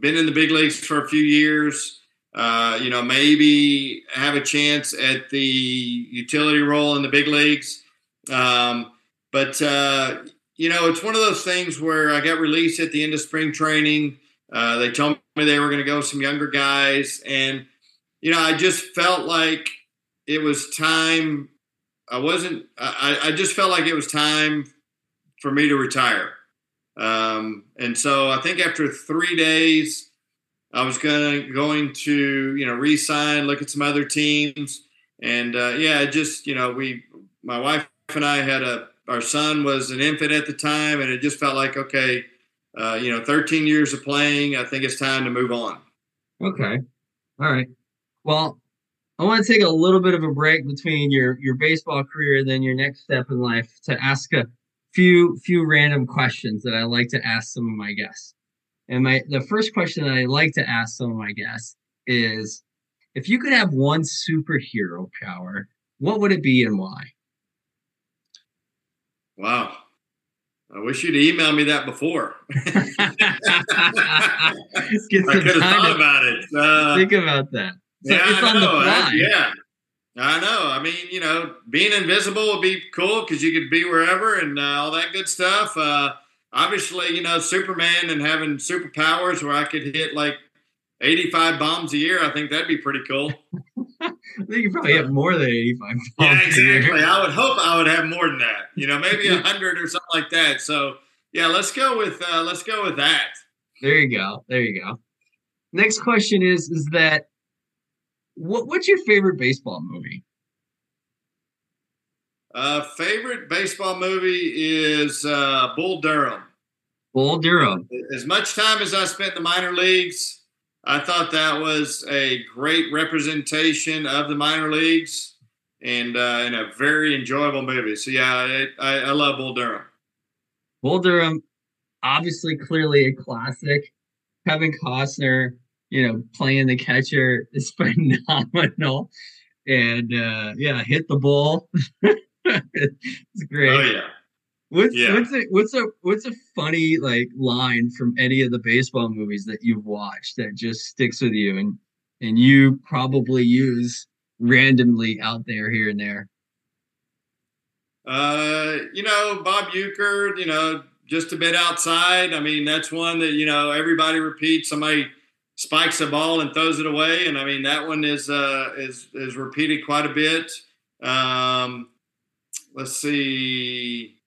been in the big leagues for a few years uh, you know maybe have a chance at the utility role in the big leagues. Um, but uh, you know, it's one of those things where I got released at the end of spring training. Uh, they told me they were going to go some younger guys, and you know, I just felt like it was time. I wasn't. I, I just felt like it was time for me to retire. Um, and so I think after three days, I was going going to you know re-sign, look at some other teams, and uh, yeah, just you know we, my wife and I had a our son was an infant at the time, and it just felt like okay, uh, you know, 13 years of playing. I think it's time to move on. Okay, all right. Well, I want to take a little bit of a break between your your baseball career and then your next step in life to ask a few few random questions that I like to ask some of my guests. And my the first question that I like to ask some of my guests is if you could have one superhero power, what would it be and why? Wow. I wish you'd emailed me that before. I could have thought about it. Uh, think about that. So yeah, it's I on the know. I- yeah, I know. I mean, you know, being invisible would be cool because you could be wherever and uh, all that good stuff. Uh, obviously, you know, Superman and having superpowers where I could hit like 85 bombs a year. I think that'd be pretty cool. I think you probably have more than 85 Yeah, bombs a year. exactly. I would hope I would have more than that. You know, maybe a hundred or something like that. So yeah, let's go with uh, let's go with that. There you go. There you go. Next question is is that what what's your favorite baseball movie? Uh, favorite baseball movie is uh, Bull Durham. Bull Durham. As much time as I spent in the minor leagues, I thought that was a great representation of the minor leagues and uh, and a very enjoyable movie. So yeah, I, I, I love Bull Durham. Bull Durham, obviously clearly a classic. Kevin Costner, you know, playing the catcher is phenomenal. And uh yeah, hit the ball. it's great. Oh yeah. What's Yeah. what's a what's a what's a funny like line from any of the baseball movies that you've watched that just sticks with you and and you probably use randomly out there here and there? Uh, you know, Bob Uecker, you know, just a bit outside. I mean, that's one that, you know, everybody repeats. Somebody spikes a ball and throws it away. And I mean, that one is, uh, is, is repeated quite a bit. Um, let's see.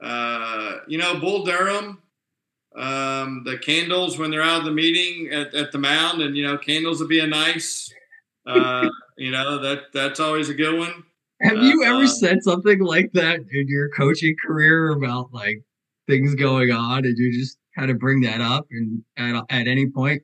Uh, you know, Bull Durham, um, the candles when they're out of the meeting at, at the mound and, you know, candles would be a nice, uh, you know, that, that's always a good one. Have you ever Uh, said something like that in your coaching career about like things going on and you just kind of bring that up and at, at any point?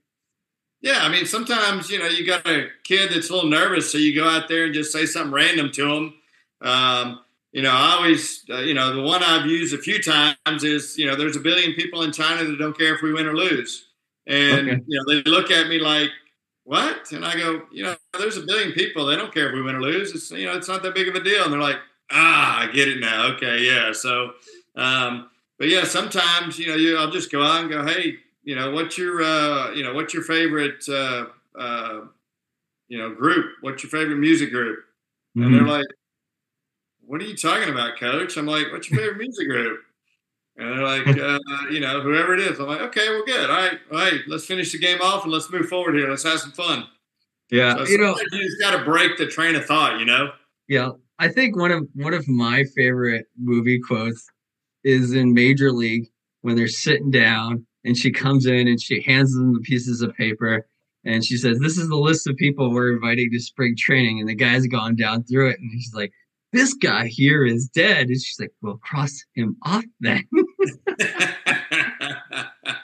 Yeah, I mean, sometimes you know you got a kid that's a little nervous, so you go out there and just say something random to them. Um, you know, I always, uh, you know, the one I've used a few times is, you know, there's a billion people in China that don't care if we win or lose, and Okay. you know they look at me like, what? And I go, you know, there's a billion people. They don't care if we win or lose. It's you know, it's not that big of a deal. And they're like, ah, I get it now. Okay, yeah. So, um, but yeah, sometimes you know, you I'll just go out and go, hey, you know, what's your, uh, you know, what's your favorite, uh, uh, you know, group? What's your favorite music group? And Mm-hmm. they're like, what are you talking about, coach? I'm like, what's your favorite music group? And they're like, uh, you know, whoever it is. I'm like, okay, well, good. All right, all right, let's finish the game off and let's move forward here. Let's have some fun. yeah, So you know, you just got to break the train of thought, you know? yeah. I think one of one of my favorite movie quotes is in Major League when they're sitting down and she comes in and she hands them the pieces of paper and she says, "This is the list of people we're inviting to spring training." And the guy's gone down through it and he's like, "This guy here is dead." And she's like, "Well, cross him off then."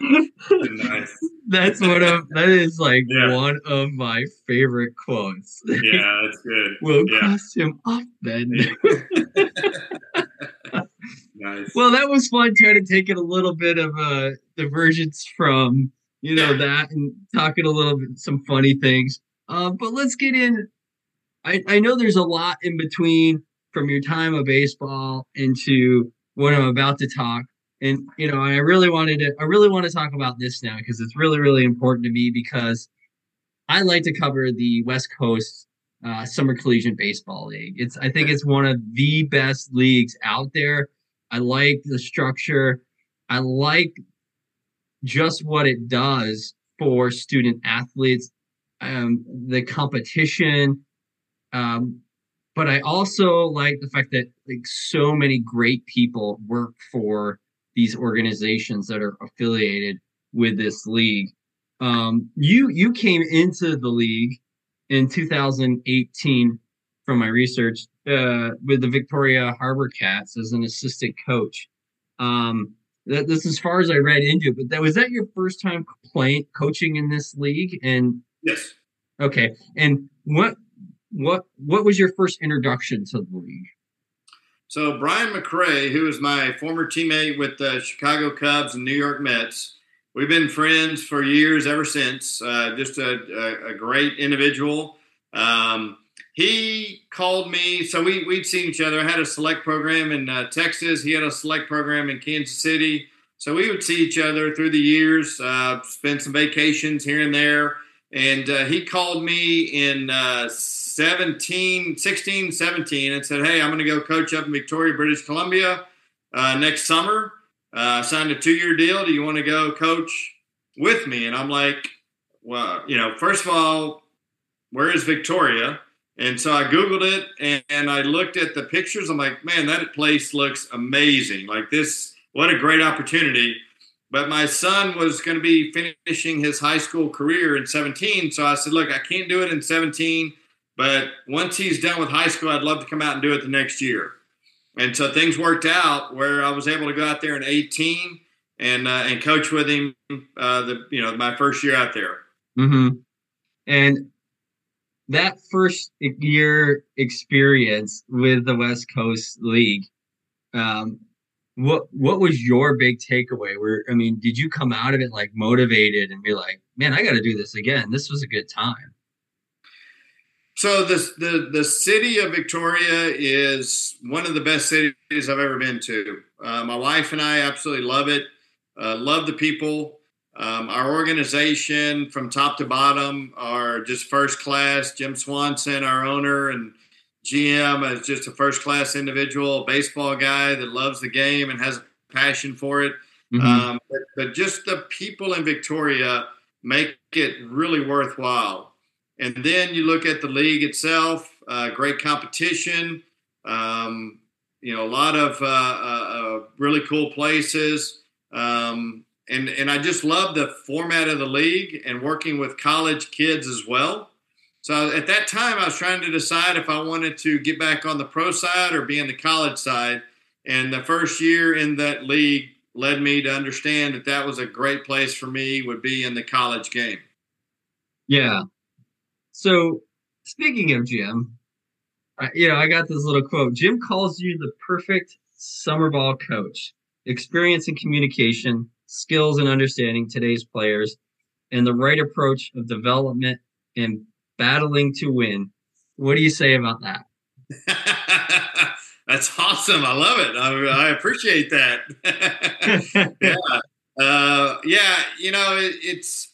nice. That's one of that is like Yeah. one of my favorite quotes. Yeah, that's good. we'll Yeah. cross him off then. Nice. well, that was fun trying to take it a little bit of a divergence from you know that and talking a little bit some funny things. Uh, but let's get in. I, I know there's a lot in between from your time of baseball into what I'm about to talk. And you know, I really wanted to I really want to talk about this now because it's really, really important to me because I like to cover the West Coast uh, Summer Collegiate Baseball League. It's I think it's one of the best leagues out there. I like the structure. I like just what it does for student athletes, um, the competition. Um, but I also like the fact that like so many great people work for these organizations that are affiliated with this league. Um, you you came into the league in 2018 from my research uh, with the Victoria HarbourCats as an assistant coach. Um, that, that's as far as I read into it. But that was that your first time playing coaching in this league? And yes. okay, and what what what was your first introduction to the league? So Brian McRae, who is my former teammate with the Chicago Cubs and New York Mets, we've been friends for years ever since. Uh, just a, a, a great individual. Um, he called me, so we we'd seen each other. I had a select program in uh, Texas. He had a select program in Kansas City. So we would see each other through the years, uh, spend some vacations here and there. and uh, he called me in uh, 17, 16, 17 and said, Hey, I'm going to go coach up in Victoria, British Columbia uh, next summer. Uh, signed a two year deal. Do you want to go coach with me? And I'm like, Well, you know, first of all, where is Victoria? And so I Googled it and, and I looked at the pictures. I'm like, man, that place looks amazing. Like this, what a great opportunity. But my son was going to be finishing his high school career in 17. So I said, look, I can't do it in 17. But once he's done with high school, I'd love to come out and do it the next year. And so things worked out where I was able to go out there in 18 and uh, and coach with him uh, the you know my first year out there. Mm-hmm. And that first year experience with the West Coast League, um, what what was your big takeaway? Where I mean, did you come out of it like motivated and be like, man, I got to do this again? This was a good time. So the, the the city of Victoria is one of the best cities I've ever been to. Uh, my wife and I absolutely love it. Uh, love the people. Um, our organization, from top to bottom, are just first class. Jim Swanson, our owner and GM, is just a first class individual, baseball guy that loves the game and has a passion for it. Mm-hmm. Um, but, but just the people in Victoria make it really worthwhile. And then you look at the league itself, uh, great competition, um, you know, a lot of uh, uh, uh, really cool places. Um, and, and I just love the format of the league and working with college kids as well. So at that time, I was trying to decide if I wanted to get back on the pro side or be on the college side. And the first year in that league led me to understand that that was a great place for me would be in the college game. Yeah, so speaking of Jim, I, you know, I got this little quote. Jim calls you the perfect summer ball coach. Experience in communication, skills and understanding today's players, and the right approach of development and battling to win. What do you say about that? That's awesome. I love it. I, I appreciate that. yeah. Uh, yeah. You know, it, it's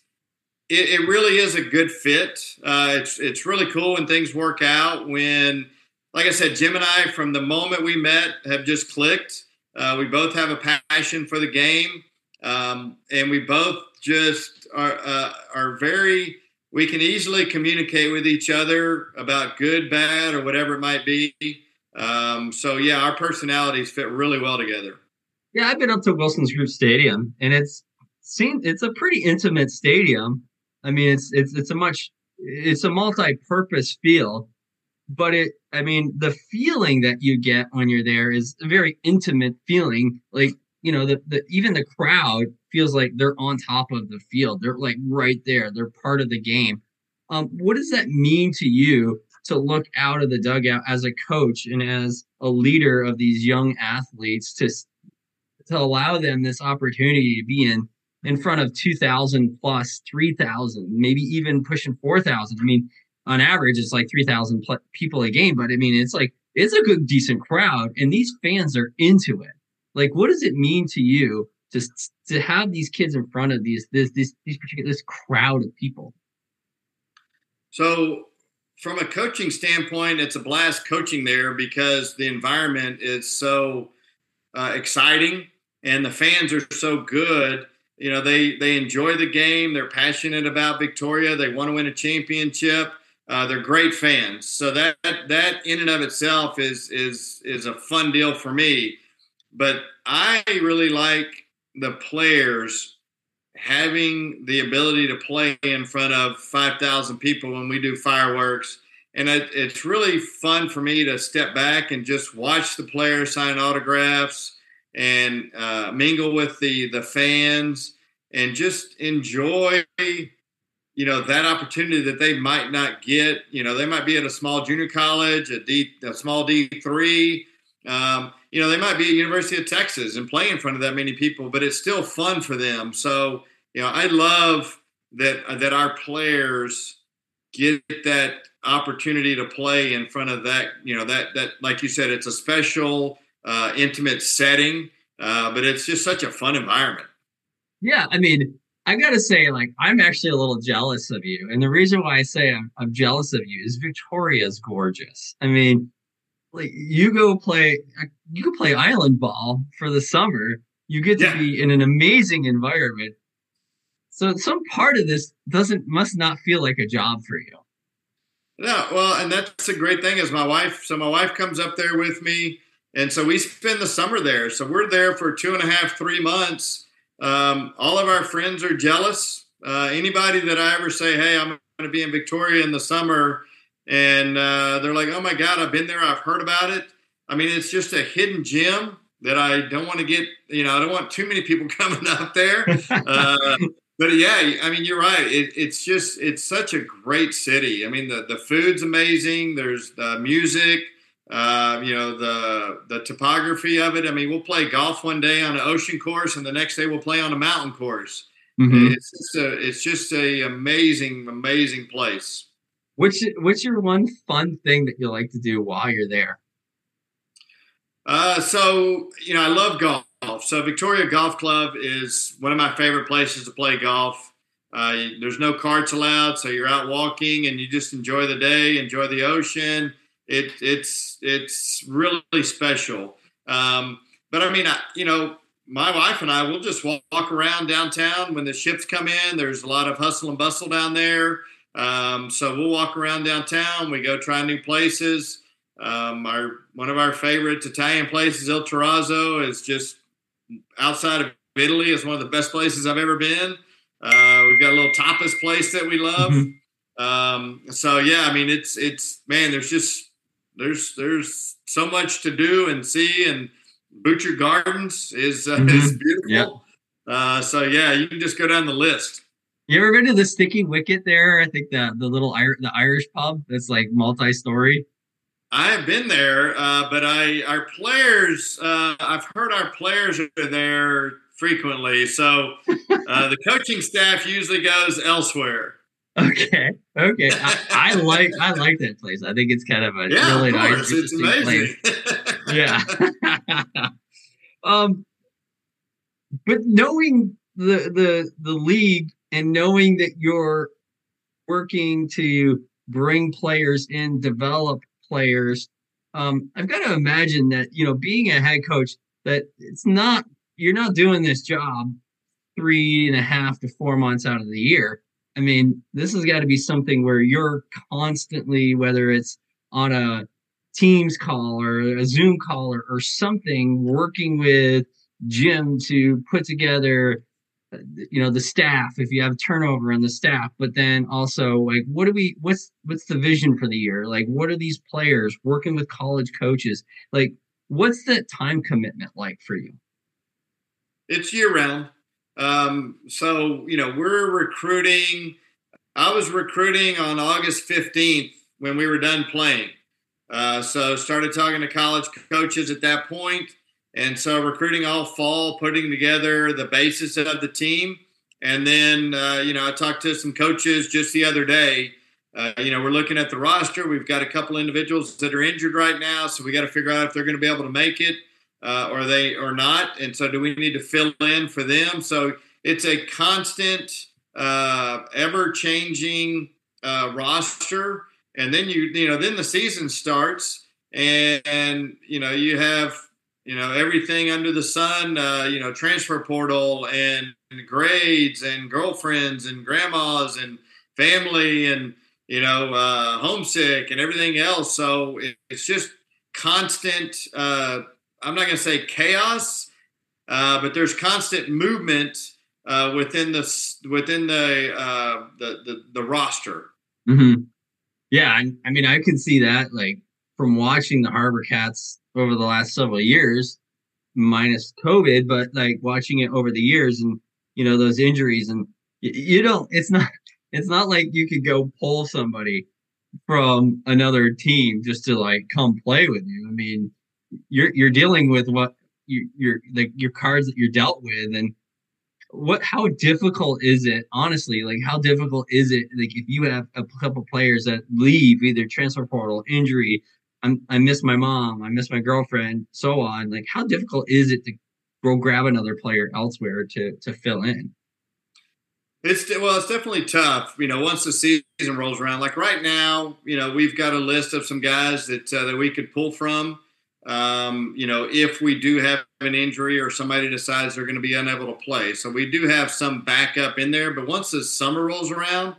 it, it, really is a good fit. Uh, it's it's really cool when things work out. When, like I said, Jim and I, from the moment we met, have just clicked. Uh, we both have a passion for the game, um, and we both just are uh, are very. We can easily communicate with each other about good, bad, or whatever it might be. Um, so yeah, our personalities fit really well together. Yeah, I've been up to Wilson's Group Stadium, and it's seen it's a pretty intimate stadium I mean, it's it's it's a much it's a multi-purpose feel, but it I mean, the feeling that you get when you're there is a very intimate feeling. Like you know, the, the even the crowd feels like they're on top of the field. They're like right there. They're part of the game. Um, what does that mean to you to look out of the dugout as a coach and as a leader of these young athletes to to allow them this opportunity to be in in front of 2,000 plus 3,000, maybe even pushing 4,000. I mean, on average, it's like 3,000 pl- people a game, but I mean, it's like, it's a good, decent crowd, and these fans are into it. Like, what does it mean to you to, to have these kids in front of these, this, this, these particular, this crowd of people? So, from a coaching standpoint, it's a blast coaching there because the environment is so uh, exciting and the fans are so good you know they they enjoy the game. They're passionate about victoria. They want to win a championship. Uh, they're great fans. So that that in and of itself is is is a fun deal for me. But i really like the players having the ability to play in front of 5000 people when we do fireworks. And it, it's really fun for me to step back and just watch the players sign autographs and uh, mingle with the the fans and just enjoy you know that opportunity that they might not get. You know they might be at a small junior college a d a small d3 um, you know they might be at university of texas and play in front of that many people but it's still fun for them. So you know i love that that our players get that opportunity to play in front of that you know that that like you said it's a special uh, intimate setting uh, but it's just such a fun environment. Yeah, I mean, I gotta say, like, I'm actually a little jealous of you, and the reason why I say I'm, I'm jealous of you is Victoria's gorgeous. I mean, like, you go play, you go play island ball for the summer. You get to yeah. be in an amazing environment. So some part of this doesn't must not feel like a job for you. No, well, and that's a great thing is my wife. So my wife comes up there with me, and so we spend the summer there. So we're there for two and a half, three months. Um, all of our friends are jealous. Uh, anybody that I ever say, "Hey, I'm going to be in Victoria in the summer," and uh, they're like, "Oh my God, I've been there. I've heard about it." I mean, it's just a hidden gem that I don't want to get. You know, I don't want too many people coming up there. Uh, but yeah, I mean, you're right. It, it's just it's such a great city. I mean, the the food's amazing. There's the music. Uh, you know the the topography of it. I mean, we'll play golf one day on an ocean course, and the next day we'll play on a mountain course. Mm-hmm. It's just a it's just a amazing amazing place. What's what's your one fun thing that you like to do while you're there? Uh, so you know, I love golf golf. So Victoria Golf Club is one of my favorite places to play golf. Uh, there's no carts allowed, so you're out walking and you just enjoy the day, enjoy the ocean. It, it's it's really special. Um, but I mean, I, you know, my wife and I will just walk, walk, around downtown when the ships come in. There's a lot of hustle and bustle down there, um, so we'll walk around downtown. We go try new places. Um, our one of our favorite Italian places, Il Terrazzo, is just outside of Italy is one of the best places I've ever been. Uh, we've got a little tapas place that we love. Mm-hmm. Um, so yeah, I mean, it's it's man, there's just there's there's so much to do and see, and Butchart Gardens is uh, mm-hmm. is beautiful. Yep. Uh, so yeah, you can just go down the list. You ever been to the Sticky Wicket there? I think the the little the Irish pub that's like multi-story. I have been there, uh, but I our players. Uh, I've heard our players are there frequently, so uh, the coaching staff usually goes elsewhere. Okay, okay. I, I, like I like that place. I think it's kind of a yeah, really nice, it's amazing. yeah. um, but knowing the the the league and knowing that you're working to bring players in, develop players. Um, I've got to imagine that you know, being a head coach, that it's not you're not doing this job three and a half to four months out of the year. I mean, this has got to be something where you're constantly, whether it's on a Teams call or a Zoom call or, or something, working with Jim to put together uh, you know the staff if you have turnover in the staff but then also like what do we what's what's the vision for the year? Like what are these players working with college coaches? Like what's that time commitment like for you? It's year round um, so you know we're recruiting i was recruiting on august 15th when we were done playing uh, so started talking to college coaches at that point and so recruiting all fall, putting together the basis of the team. And then, uh, you know, I talked to some coaches just the other day. Uh, you know, we're looking at the roster. We've got a couple individuals that are injured right now, so we got to figure out if they're going to be able to make it uh, or they or not. And so, do we need to fill in for them? So it's a constant, uh, ever-changing uh, roster. And then you, you know, then the season starts, and, and you know, you have you know everything under the sun uh, you know transfer portal and grades and girlfriends and grandmas and family and you know uh, homesick and everything else so it's just constant uh, i'm not going to say chaos uh, but there's constant movement uh, within the within the, uh, the the, the roster mm-hmm. yeah I, I mean i can see that like from watching the HarbourCats over the last several years, minus COVID, but like watching it over the years and you know those injuries and you don't. It's not. It's not like you could go pull somebody from another team just to like come play with you. I mean, you're you're dealing with what you, you're like your cards that you're dealt with and what how difficult is it honestly like how difficult is it like if you have a couple players that leave either transfer portal injury I'm, I miss my mom, I miss my girlfriend, so on. Like, how difficult is it to go grab another player elsewhere to to fill in? It's well, it's definitely tough. You know, once the season rolls around, like right now, you know, we've got a list of some guys that uh, that we could pull from. Um, you know, if we do have an injury or somebody decides they're going to be unable to play, so we do have some backup in there. But once the summer rolls around,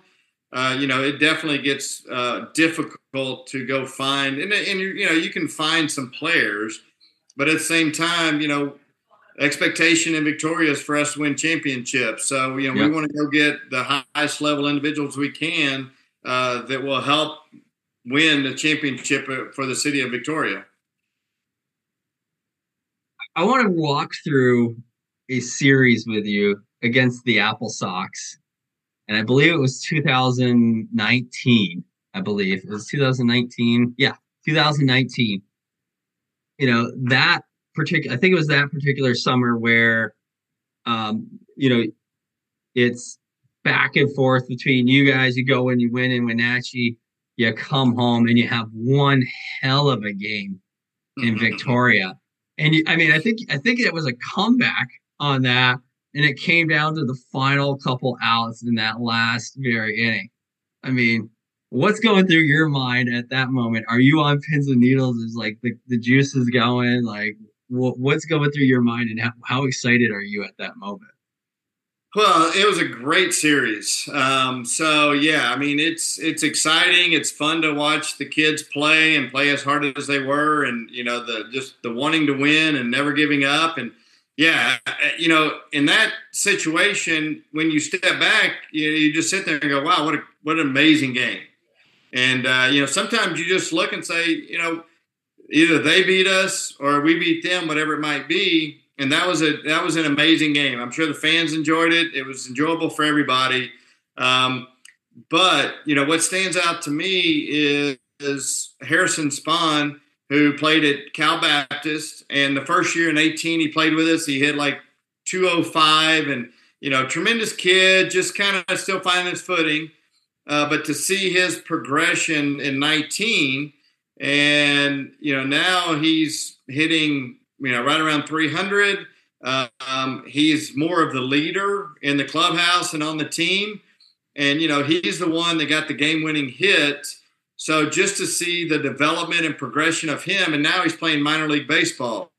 uh, you know, it definitely gets uh, difficult to go find, and, and you know, you can find some players, but at the same time, you know, expectation in Victoria is for us to win championships. So you know we want to go get the highest level individuals we can uh, that will help win the championship for the city of Victoria. I want to walk through a series with you against the AppleSox, and I believe it was 2019. I believe it was 2019. Yeah, 2019. You know that particular, I think it was that particular summer where, um, you know, it's back and forth between you guys. You go and you win in Wenatchee, you come home and you have one hell of a game in Victoria. And I mean, I think I think it was a comeback on that, and it came down to the final couple outs in that last very inning. I mean, what's going through your mind at that moment? Are you on pins and needles? Is like the, the juice is going? Like what's going through your mind and how, how excited are you at that moment? Well, it was a great series. Um, so yeah, I mean, it's it's exciting. It's fun to watch the kids play and play as hard as they were, and you know the just the wanting to win and never giving up. And yeah, you know, in that situation, when you step back, you, you just sit there and go, "Wow, what a what an amazing game!" And uh, you know, sometimes you just look and say, you know either they beat us or we beat them, whatever it might be. And that was a that was an amazing game. I'm sure the fans enjoyed it. It was enjoyable for everybody. Um, but you know what stands out to me is, is Harrison Spohn, who played at Cal Baptist, and the first year in 18 he played with us. He hit like 205, and you know, tremendous kid, just kind of still finding his footing. Uh, but to see his progression in 19 and you know now he's hitting you know right around 300. Um, he's more of the leader in the clubhouse and on the team, and you know he's the one that got the game-winning hit. So just to see the development and progression of him, and now he's playing minor league baseball.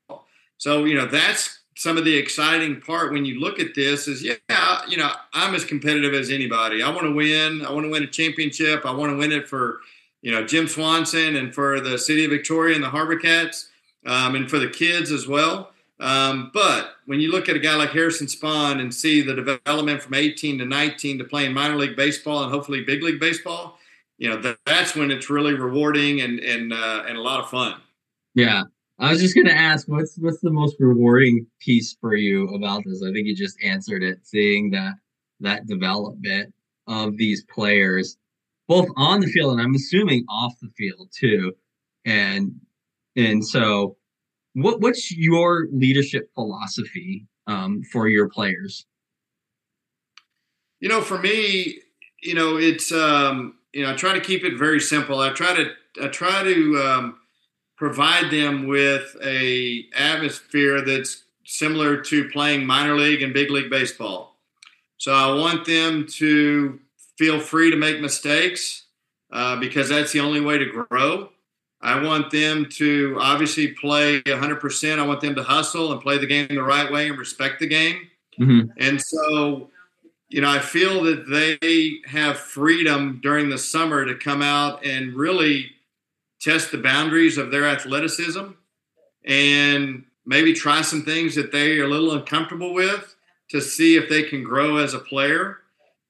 So you know that's some of the exciting part when you look at this is yeah, you know I'm as competitive as anybody. I want to win. I want to win a championship. I want to win it for you know Jim Swanson and for the city of Victoria and the HarbourCats um, and for the kids as well. Um, but when you look at a guy like Harrison Spohn and see the development from 18 to 19 to playing minor league baseball and hopefully big league baseball, you know that, that's when it's really rewarding and and uh, and a lot of fun. Yeah, I was just gonna ask, what's what's the most rewarding piece for you about this? I think you just answered it, seeing that that development of these players both on the field and I'm assuming off the field too. And and so, what what's your leadership philosophy um, for your players? You know, for me, you know, it's um, you know, I try to keep it very simple. I try to I try to um, provide them with a atmosphere that's similar to playing minor league and big league baseball. So I want them to feel free to make mistakes uh, because that's the only way to grow. I want them to obviously play 100%. I want them to hustle and play the game the right way and respect the game. Mm-hmm. And so, you know, I feel that they have freedom during the summer to come out and really test the boundaries of their athleticism and maybe try some things that they are a little uncomfortable with to see if they can grow as a player.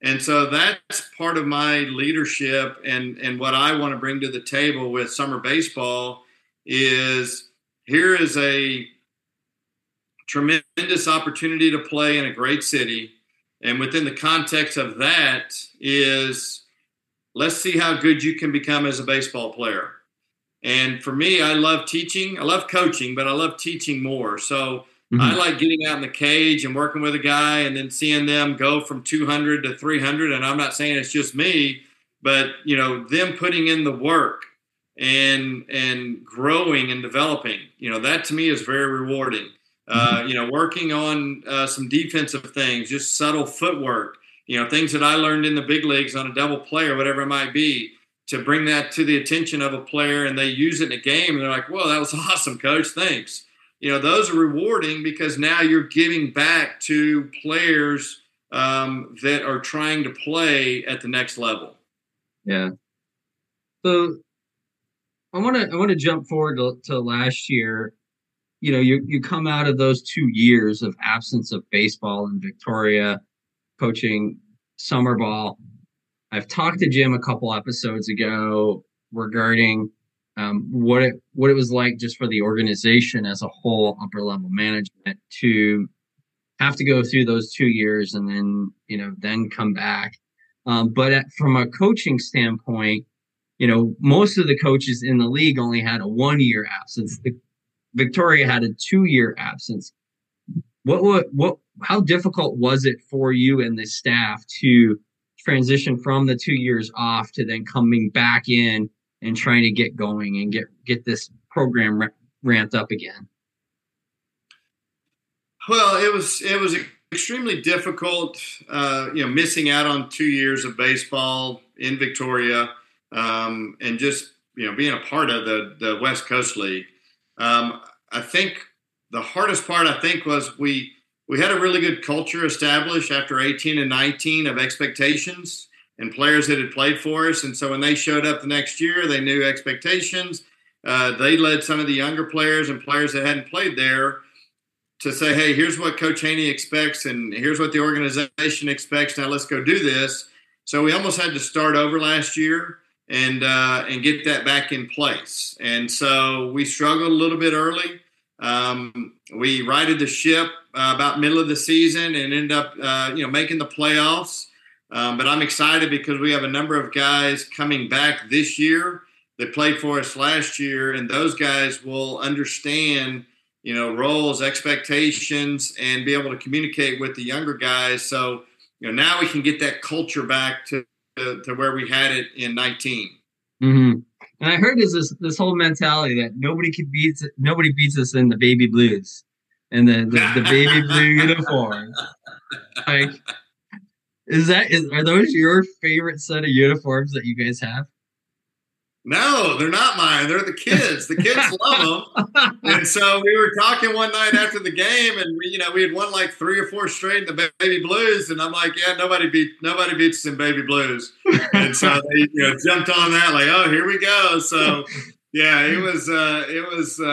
And so that's part of my leadership and, and what I want to bring to the table with summer baseball is here is a tremendous opportunity to play in a great city. And within the context of that is let's see how good you can become as a baseball player. And for me, I love teaching. I love coaching, but I love teaching more. So Mm-hmm. I like getting out in the cage and working with a guy and then seeing them go from 200 to 300. And I'm not saying it's just me, but you know them putting in the work and and growing and developing. You know that to me is very rewarding. Uh, mm-hmm. Uh, you know, working on uh, some defensive things, just subtle footwork. you know, things that I learned in the big leagues on a double play or whatever it might be, to bring that to the attention of a player and they use it in a game and they're like, "Well, that was awesome, coach. Thanks." You know, those are rewarding because now you're giving back to players um, that are trying to play at the next level. Yeah. So I want to I want to jump forward to, to last year. You know, you you come out of those two years of absence of baseball in Victoria, coaching summer ball. I've talked to Jim a couple episodes ago regarding um, what it what it was like just for the organization as a whole, upper level management, to have to go through those two years and then you know then come back. Um, but at, from a coaching standpoint, you know, most of the coaches in the league only had a one year absence. The, Victoria had a two year absence. What, what, what, how difficult was it for you and the staff to transition from the two years off to then coming back in and trying to get going and get, get this program ramped up again? Well, it was, it was extremely difficult, uh, you know, missing out on two years of baseball in Victoria um, and just you know being a part of the the West Coast League. Um, I think the hardest part I think was we we had a really good culture established after 18 and 19 of expectations and players that had played for us, and so when they showed up the next year, they knew expectations. Uh, they led some of the younger players and players that hadn't played there to say, "Hey, here's what Coach Haney expects, and here's what the organization expects. Now let's go do this." So we almost had to start over last year and uh, and get that back in place. And so we struggled a little bit early. Um, we righted the ship uh, about middle of the season and ended up uh, you know making the playoffs. Um, but I'm excited because we have a number of guys coming back this year that played for us last year, and those guys will understand you know roles, expectations, and be able to communicate with the younger guys. So you know now we can get that culture back to to, to where we had it in 19. Mm-hmm. And I heard this this whole mentality that nobody can beat nobody beats us in the baby blues and the the, the baby blue uniform. Like, is that is are those your favorite set of uniforms that you guys have? No, they're not mine. They're the kids. The kids love them. And so we were talking one night after the game, and we, you know, we had won like three or four straight in the baby blues, and I'm like, yeah, nobody beat nobody beats us in baby blues. And so they, you know, jumped on that like, oh, here we go. So yeah, it was, uh, it was, uh,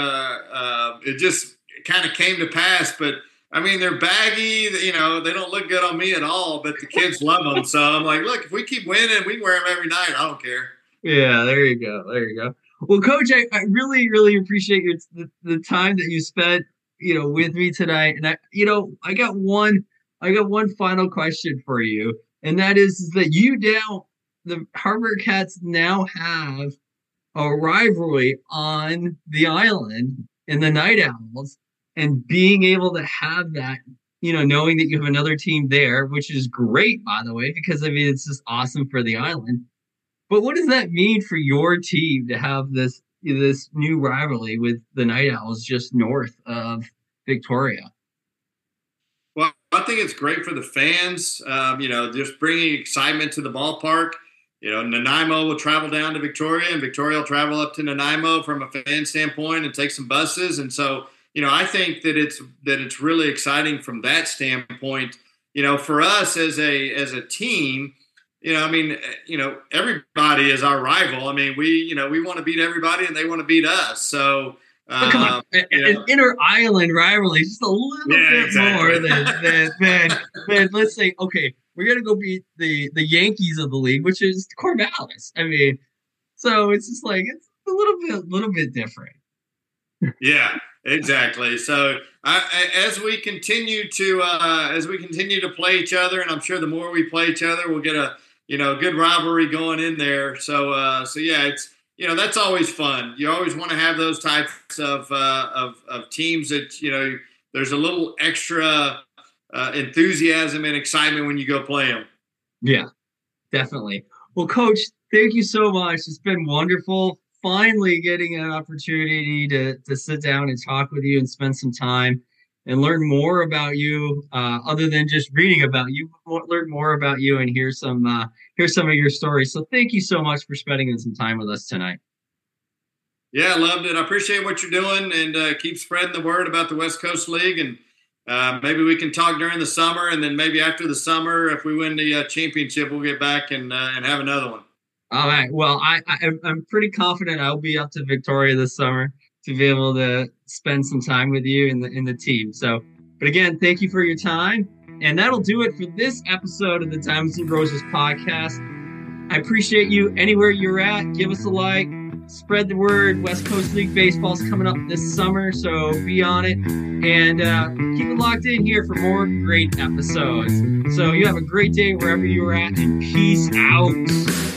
uh, it just kind of came to pass, but. I mean, they're baggy. You know, they don't look good on me at all, but the kids love them. So I'm like, look, if we keep winning, we wear them every night. I don't care. Yeah, there you go. There you go. Well, Coach, I, I really, really appreciate your the, the time that you spent, you know, with me tonight. And I, you know, I got one, I got one final question for you, and that is, is that you now, the HarbourCats now have a rivalry on the island in the Night Owls, and being able to have that, you know, knowing that you have another team there, which is great, by the way, because I mean, it's just awesome for the island but what does that mean for your team to have this this new rivalry with the Night Owls just north of Victoria? Well, I think it's great for the fans. Um, you know, just bringing excitement to the ballpark. You know, Nanaimo will travel down to Victoria, and Victoria will travel up to Nanaimo from a fan standpoint and take some buses. And so, you know, I think that it's that it's really exciting from that standpoint. You know, for us as a as a team, you know, I mean, you know, everybody is our rival. I mean, we, you know, we want to beat everybody and they want to beat us. So, um, come on, an, an inner island rivalry, just a little yeah, bit exactly. more than, than, than, than, let's say, okay, we're going to go beat the, the Yankees of the league, which is Corvallis. I mean, so it's just like, it's a little bit, a little bit different. yeah, exactly. So I, as we continue to, uh, as we continue to play each other, and I'm sure the more we play each other, we'll get a, you know, good rivalry going in there. So, uh, so yeah, it's you know that's always fun. You always want to have those types of uh, of, of teams that you know there's a little extra uh, enthusiasm and excitement when you go play them. Yeah, definitely. Well, Coach, thank you so much. It's been wonderful. Finally, getting an opportunity to to sit down and talk with you and spend some time. and learn more about you, uh, other than just reading about you, learn more about you and hear some uh, hear some of your stories. So thank you so much for spending some time with us tonight. Yeah, I loved it. I appreciate what you're doing, and uh, keep spreading the word about the West Coast League. And uh, maybe we can talk during the summer, and then maybe after the summer, if we win the uh, championship, we'll get back and uh, and have another one. All right. Well, I, I I'm pretty confident I'll be up to Victoria this summer to be able to spend some time with you in the in the team. So, but again, thank you for your time, and that'll do it for this episode of the Diamonds and Roses podcast. I appreciate you anywhere you're at. Give us a like spread the word. West Coast League baseball is coming up this summer, so be on it and uh, keep it locked in here for more great episodes. So you have a great day wherever you're at, and peace out.